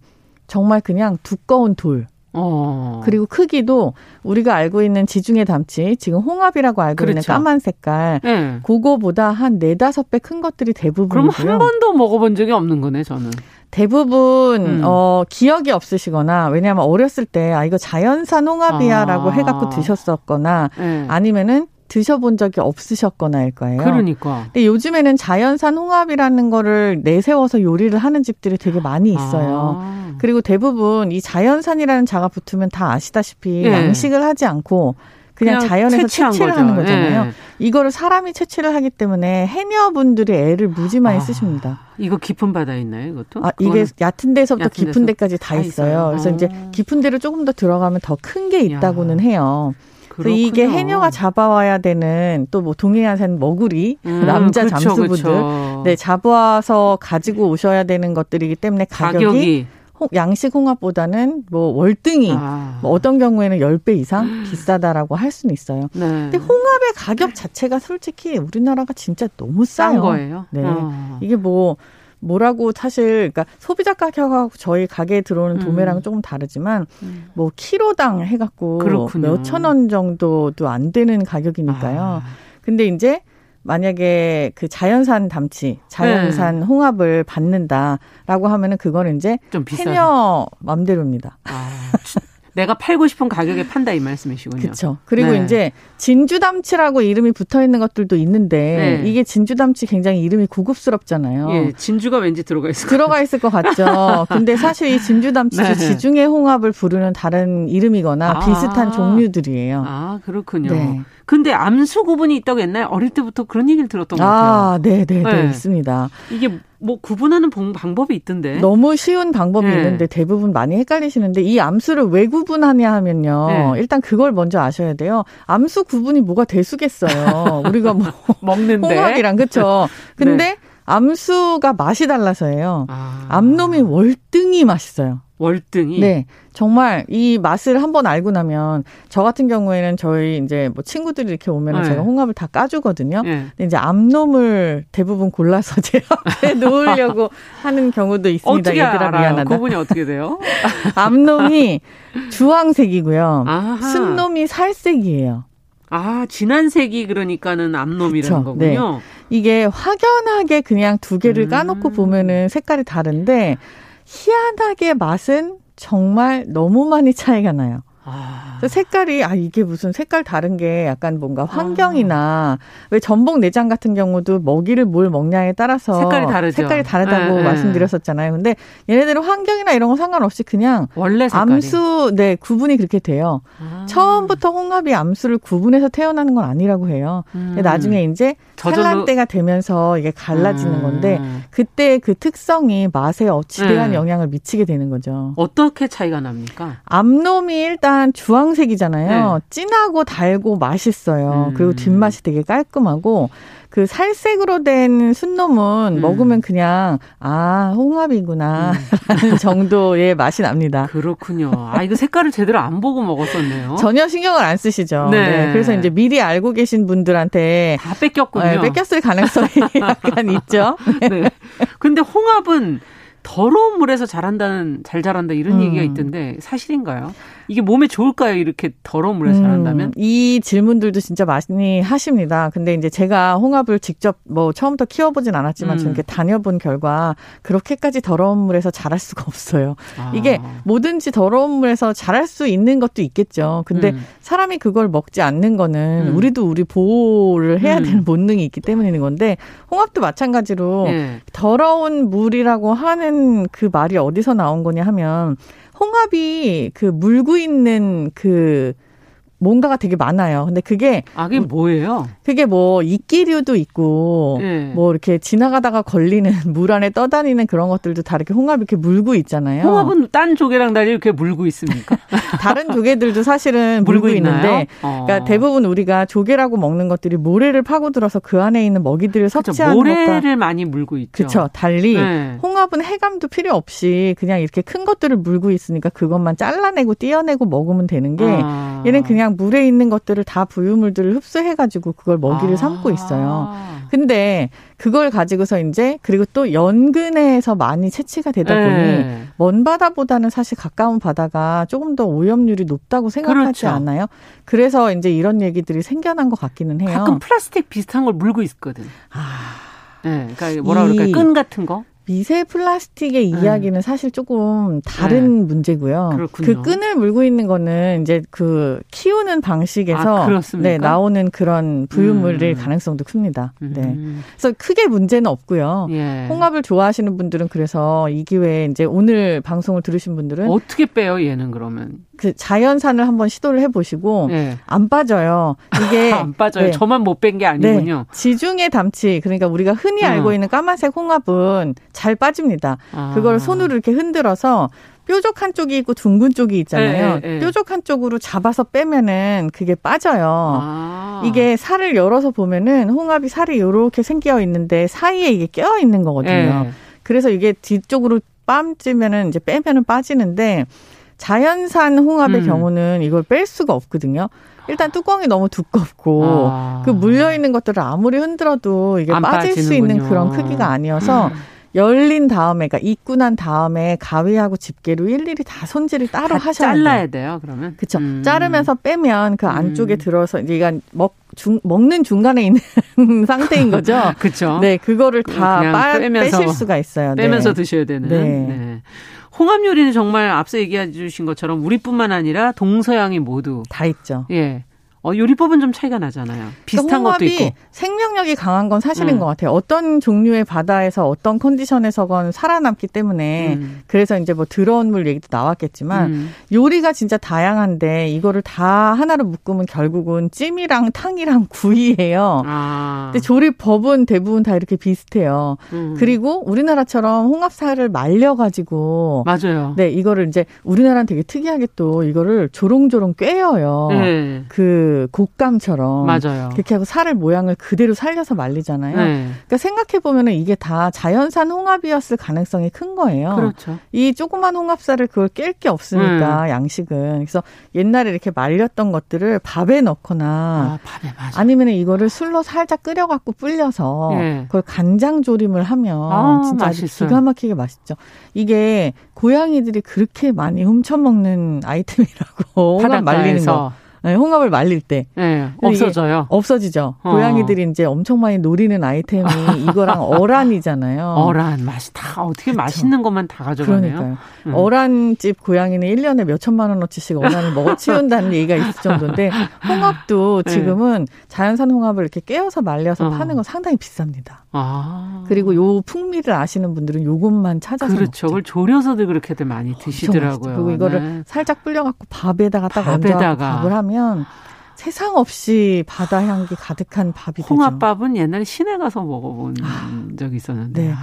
정말 그냥 두꺼운 돌. 어. 그리고 크기도 우리가 알고 있는 지중해 담치, 지금 홍합이라고 알고 그렇죠. 있는 까만 색깔, 네. 그거보다 한 네다섯 배 큰 것들이 대부분이고요. 그럼 한 번도 먹어본 적이 없는 거네, 저는. 대부분 음. 어 기억이 없으시거나 왜냐하면 어렸을 때 아 이거 자연산 홍합이야라고 아. 해갖고 드셨었거나 네. 아니면은 드셔본 적이 없으셨거나일 거예요. 그러니까. 근데 요즘에는 자연산 홍합이라는 거를 내세워서 요리를 하는 집들이 되게 많이 있어요. 아. 그리고 대부분 이 자연산이라는 자가 붙으면 다 아시다시피 예. 양식을 하지 않고 그냥, 그냥 자연에서 채취를 거죠. 하는 거잖아요. 예. 이거를 사람이 채취를 하기 때문에 해녀분들이 애를 무지 많이 아. 쓰십니다. 이거 깊은 바다에 있나요, 이것도? 아, 이게 얕은 데서부터 얕은 깊은 데서 데까지 다, 다 있어요. 있어요. 그래서 아. 이제 깊은 데를 조금 더 들어가면 더 큰 게 있다고는 야. 해요. 그래서 이게 해녀가 잡아와야 되는 또 뭐 동해안산 머구리 음, 남자 그쵸, 잠수부들 그쵸. 네 잡아와서 가지고 오셔야 되는 것들이기 때문에 가격이, 가격이. 양식 홍합보다는 뭐 월등히 아. 뭐 어떤 경우에는 10배 이상 비싸다라고 할 수는 있어요. 네. 근데 홍합의 가격 자체가 솔직히 우리나라가 진짜 너무 싸요. 싼 거예요. 네. 어. 이게 뭐 뭐라고 사실 그러니까 소비자 가격하고 저희 가게에 들어오는 음. 도매랑은 음. 조금 다르지만 음. 뭐 키로당 해갖고 몇천 원 정도도 안 되는 가격이니까요. 아. 근데 이제 만약에 그 자연산 담치, 자연산 네. 홍합을 받는다라고 하면은 그거는 이제 좀 해녀 맘대로입니다. 아, 내가 팔고 싶은 가격에 판다 이 말씀이시군요. 그렇죠. 그리고 네. 이제 진주담치라고 이름이 붙어 있는 것들도 있는데 네. 이게 진주담치 굉장히 이름이 고급스럽잖아요. 예, 진주가 왠지 들어가 있을 들어가 있을 것 같죠. 근데 사실 이 진주담치 네. 지중해 홍합을 부르는 다른 이름이거나 아. 비슷한 종류들이에요. 아 그렇군요. 네. 근데 암수 구분이 있다고 옛날 어릴 때부터 그런 얘기를 들었던 것 같아요. 아, 네, 네, 네, 있습니다. 이게 뭐 구분하는 방법이 있던데. 너무 쉬운 방법이 네. 있는데 대부분 많이 헷갈리시는데 이 암수를 왜 구분하냐 하면요. 네. 일단 그걸 먼저 아셔야 돼요. 암수 구분이 뭐가 대수겠어요. 우리가 뭐 먹는데 홍합이랑 그렇죠. 근데 네. 암수가 맛이 달라서예요. 아. 암놈이 월등히 맛있어요. 월등히. 네. 정말 이 맛을 한번 알고 나면 저 같은 경우에는 저희 이제 뭐 친구들이 이렇게 오면 네. 제가 홍합을 다 까주거든요. 네. 근데 이제 암놈을 대부분 골라서 제 앞에 놓으려고 하는 경우도 있습니다. 어떻게 얘들아 알아요? 미안하다. 구분이 어떻게 돼요? 암놈이 주황색이고요. 아하. 순놈이 살색이에요. 아, 진한 색이 그러니까는 암놈이라는 그쵸? 네. 거군요. 네. 이게 확연하게 그냥 두 개를 까놓고 음. 보면은 색깔이 다른데 희한하게 맛은 정말 너무 많이 차이가 나요. 아. 색깔이 아 이게 무슨 색깔 다른 게 약간 뭔가 환경이나 아. 왜 전복 내장 같은 경우도 먹이를 뭘 먹냐에 따라서 색깔이 다르죠. 색깔이 다르다고 네, 말씀드렸었잖아요. 근데 얘네들은 환경이나 이런 거 상관없이 그냥 원래 색깔이. 암수 네 구분이 그렇게 돼요. 아. 처음부터 홍합이 암수를 구분해서 태어나는 건 아니라고 해요. 음. 나중에 이제 산란 때가 되면서 이게 갈라지는 음. 건데 그때 그 특성이 맛에 지대한 네. 영향을 미치게 되는 거죠. 어떻게 차이가 납니까? 암놈이 일단 주황색이잖아요. 네. 진하고 달고 맛있어요. 음. 그리고 뒷맛이 되게 깔끔하고 그 살색으로 된 순놈은 음. 먹으면 그냥 아 홍합이구나 음. 정도의 맛이 납니다. 그렇군요. 아 이거 색깔을 제대로 안 보고 먹었었네요. 전혀 신경을 안 쓰시죠. 네. 네. 그래서 이제 미리 알고 계신 분들한테 다 뺏겼군요. 네, 뺏겼을 가능성이 약간 있죠. 네. 근데 홍합은 더러운 물에서 자란다는 잘 자란다 이런 음. 얘기가 있던데 사실인가요? 이게 몸에 좋을까요? 이렇게 더러운 물에서 음, 자란다면? 이 질문들도 진짜 많이 하십니다. 근데 이제 제가 홍합을 직접 뭐 처음부터 키워보진 않았지만 음. 이렇게 다녀본 결과 그렇게까지 더러운 물에서 자랄 수가 없어요. 아. 이게 뭐든지 더러운 물에서 자랄 수 있는 것도 있겠죠. 근데 음. 사람이 그걸 먹지 않는 거는 음. 우리도 우리 보호를 해야 음. 되는 본능이 있기 때문인 건데 홍합도 마찬가지로 네. 더러운 물이라고 하는 그 말이 어디서 나온 거냐 하면 홍합이 그 물고 있는 그 뭔가가 되게 많아요. 근데 그게 아, 그게 뭐예요? 그게 뭐 이끼류도 있고 네. 뭐 이렇게 지나가다가 걸리는 물 안에 떠다니는 그런 것들도 다 이렇게 홍합 이렇게 물고 있잖아요. 홍합은 딴 조개랑 달리 이렇게 물고 있습니까? 다른 조개들도 사실은 물고, 물고 있는데 어. 그러니까 대부분 우리가 조개라고 먹는 것들이 모래를 파고들어서 그 안에 있는 먹이들을. 섭취하는 모래를 것과 많이 물고 있죠. 그렇죠. 달리 네. 홍합은 해감도 필요 없이 그냥 이렇게 큰 것들을 물고 있으니까 그것만 잘라내고 띄어내고 먹으면 되는 게 아. 얘는 그냥 그냥 물에 있는 것들을 다 부유물들을 흡수해가지고 그걸 먹이를 아. 삼고 있어요. 근데 그걸 가지고서 이제 그리고 또 연근에서 많이 채취가 되다 보니 네. 먼 바다보다는 사실 가까운 바다가 조금 더 오염률이 높다고 생각하지 그렇죠. 않아요? 그래서 이제 이런 얘기들이 생겨난 것 같기는 해요. 가끔 플라스틱 비슷한 걸 물고 있거든. 아. 네, 그러니까 뭐라 그럴까 끈 같은 거. 미세 플라스틱의 네. 이야기는 사실 조금 다른 네. 문제고요. 그렇군요. 그 끈을 물고 있는 거는 이제 그 키우는 방식에서 아, 네, 나오는 그런 부유물일 음. 가능성도 큽니다. 네. 음. 그래서 크게 문제는 없고요. 예. 홍합을 좋아하시는 분들은 그래서 이 기회에 이제 오늘 방송을 들으신 분들은 어떻게 빼요, 얘는 그러면? 그 자연산을 한번 시도를 해 보시고 예. 안 빠져요. 이게 안 빠져요. 네. 저만 못 뺀 게 아니군요. 네. 지중해 담치 그러니까 우리가 흔히 알고 어. 있는 까만색 홍합은 잘 빠집니다. 아. 그걸 손으로 이렇게 흔들어서 뾰족한 쪽이 있고 둥근 쪽이 있잖아요. 네, 네. 뾰족한 쪽으로 잡아서 빼면은 그게 빠져요. 아. 이게 살을 열어서 보면은 홍합이 살이 이렇게 생겨 있는데 사이에 이게 껴 있는 거거든요. 네. 그래서 이게 뒤쪽으로 빰 찌면은 이제 빼면은 빠지는데 자연산 홍합의 음. 경우는 이걸 뺄 수가 없거든요. 일단 뚜껑이 너무 두껍고 아. 그 물려 있는 것들을 아무리 흔들어도 이게 빠질 빠지는군요. 수 있는 그런 크기가 아니어서 음. 열린 다음에, 그러니까 입고 난 다음에 가위하고 집게로 일일이 다 손질을 따로 하셔야 돼요. 잘라야 돼요, 그러면? 그쵸. 음. 자르면서 빼면 그 안쪽에 음. 들어서, 이가 먹, 중, 먹는 중간에 있는 상태인 거죠. 그쵸. 네, 그거를 다 빠, 빼면서, 빼실 수가 있어요. 빼면서 네. 드셔야 되는. 네. 네. 홍합 요리는 정말 앞서 얘기해 주신 것처럼 우리뿐만 아니라 동서양이 모두 다 있죠. 예. 어, 요리법은 좀 차이가 나잖아요. 비슷한 것도 있고. 생명력이 강한 건 사실인 음. 것 같아요. 어떤 종류의 바다에서 어떤 컨디션에서건 살아남기 때문에 음. 그래서 이제 뭐 들어온 물 얘기도 나왔겠지만 음. 요리가 진짜 다양한데 이거를 다 하나로 묶으면 결국은 찜이랑 탕이랑 구이예요. 아. 근데 조리법은 대부분 다 이렇게 비슷해요. 음. 그리고 우리나라처럼 홍합살을 말려 가지고 맞아요. 네, 이거를 이제 우리나라는 되게 특이하게 또 이거를 조롱조롱 꿰어요. 네. 그그 곶감처럼 맞아요. 그렇게 하고 살을 모양을 그대로 살려서 말리잖아요. 네. 그러니까 생각해 보면은 이게 다 자연산 홍합이었을 가능성이 큰 거예요. 그렇죠. 이 조그만 홍합살을 그걸 깰 게 없으니까 음. 양식은 그래서 옛날에 이렇게 말렸던 것들을 밥에 넣거나 아, 밥에 아니면 이거를 술로 살짝 끓여 갖고 불려서 네. 그걸 간장 조림을 하면 아, 진짜 맛있어요. 기가 막히게 맛있죠. 이게 고양이들이 그렇게 많이 훔쳐 먹는 아이템이라고 홍합 말리는 거. 네, 홍합을 말릴 때 네, 없어져요. 없어지죠. 어. 고양이들이 이제 엄청 많이 노리는 아이템이 이거랑 어란이잖아요. 어란 맛이 다 어떻게. 맛있는 것만 다 가져가네요. 그러니까요. 음. 어란집 고양이는 1년에 몇 천만 원어치씩 어란을 먹어 치운다는 얘기가 있을 정도인데 홍합도 네. 지금은 네. 자연산 홍합을 이렇게 깨어서 말려서 어. 파는 건 상당히 비쌉니다. 아. 그리고 요 풍미를 아시는 분들은 요것만 찾아서 그렇죠. 그걸 졸여서들 그렇게들 많이 드시더라고요. 그리고 이거를 네. 살짝 불려 갖고 밥에다가 딱 얹어 밥을 하면 세상 없이 바다 향기 가득한 밥이 홍합밥은 되죠. 옛날에 시내 가서 먹어본 아, 적이 있었는데. 네.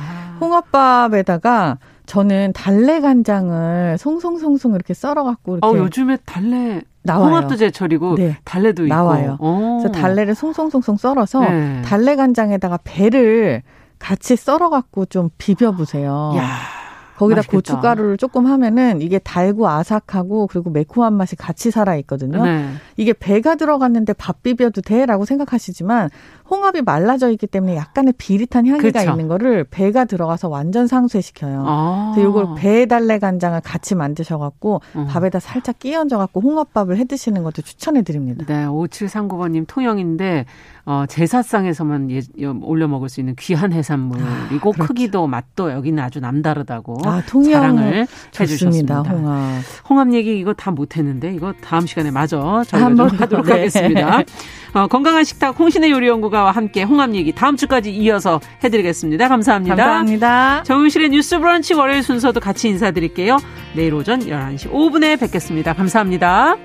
홍합밥에다가 저는 달래 간장을 송송송송 이렇게 썰어갖고 이렇게. 어, 요즘에 달래 나와요. 홍합도 제철이고 네. 달래도 있고. 나와요. 오. 그래서 달래를 송송송송 썰어서 네. 달래 간장에다가 배를 같이 썰어갖고 좀 비벼보세요. 야. 거기다 맛있겠다. 고춧가루를 조금 하면은 이게 달고 아삭하고 그리고 매콤한 맛이 같이 살아 있거든요. 네. 이게 배가 들어갔는데 밥 비벼도 돼라고 생각하시지만 홍합이 말라져 있기 때문에 약간의 비릿한 향기가 그렇죠. 있는 거를 배가 들어가서 완전 상쇄시켜요. 아. 그래서 이걸 배 달래 간장을 같이 만드셔갖고 어. 밥에다 살짝 끼얹어갖고 홍합밥을 해 드시는 것도 추천해 드립니다. 네, 5739번님 통영인데 어, 제사상에서만 예, 올려 먹을 수 있는 귀한 해산물이고 아, 그렇죠. 크기도 맛도 여기는 아주 남다르다고 아, 자랑을 해주셨습니다. 홍합. 홍합 얘기 이거 다 못했는데 이거 다음 시간에 마저 저희가 좀 하도록 네. 하겠습니다. 어, 건강한 식탁 홍신의 요리연구 가와 함께 홍합 얘기 다음 주까지 이어서 해드리겠습니다. 감사합니다. 감사합니다. 정윤실의 뉴스 브런치 월요일 순서도 같이 인사드릴게요. 내일 오전 11시 5분에 뵙겠습니다. 감사합니다.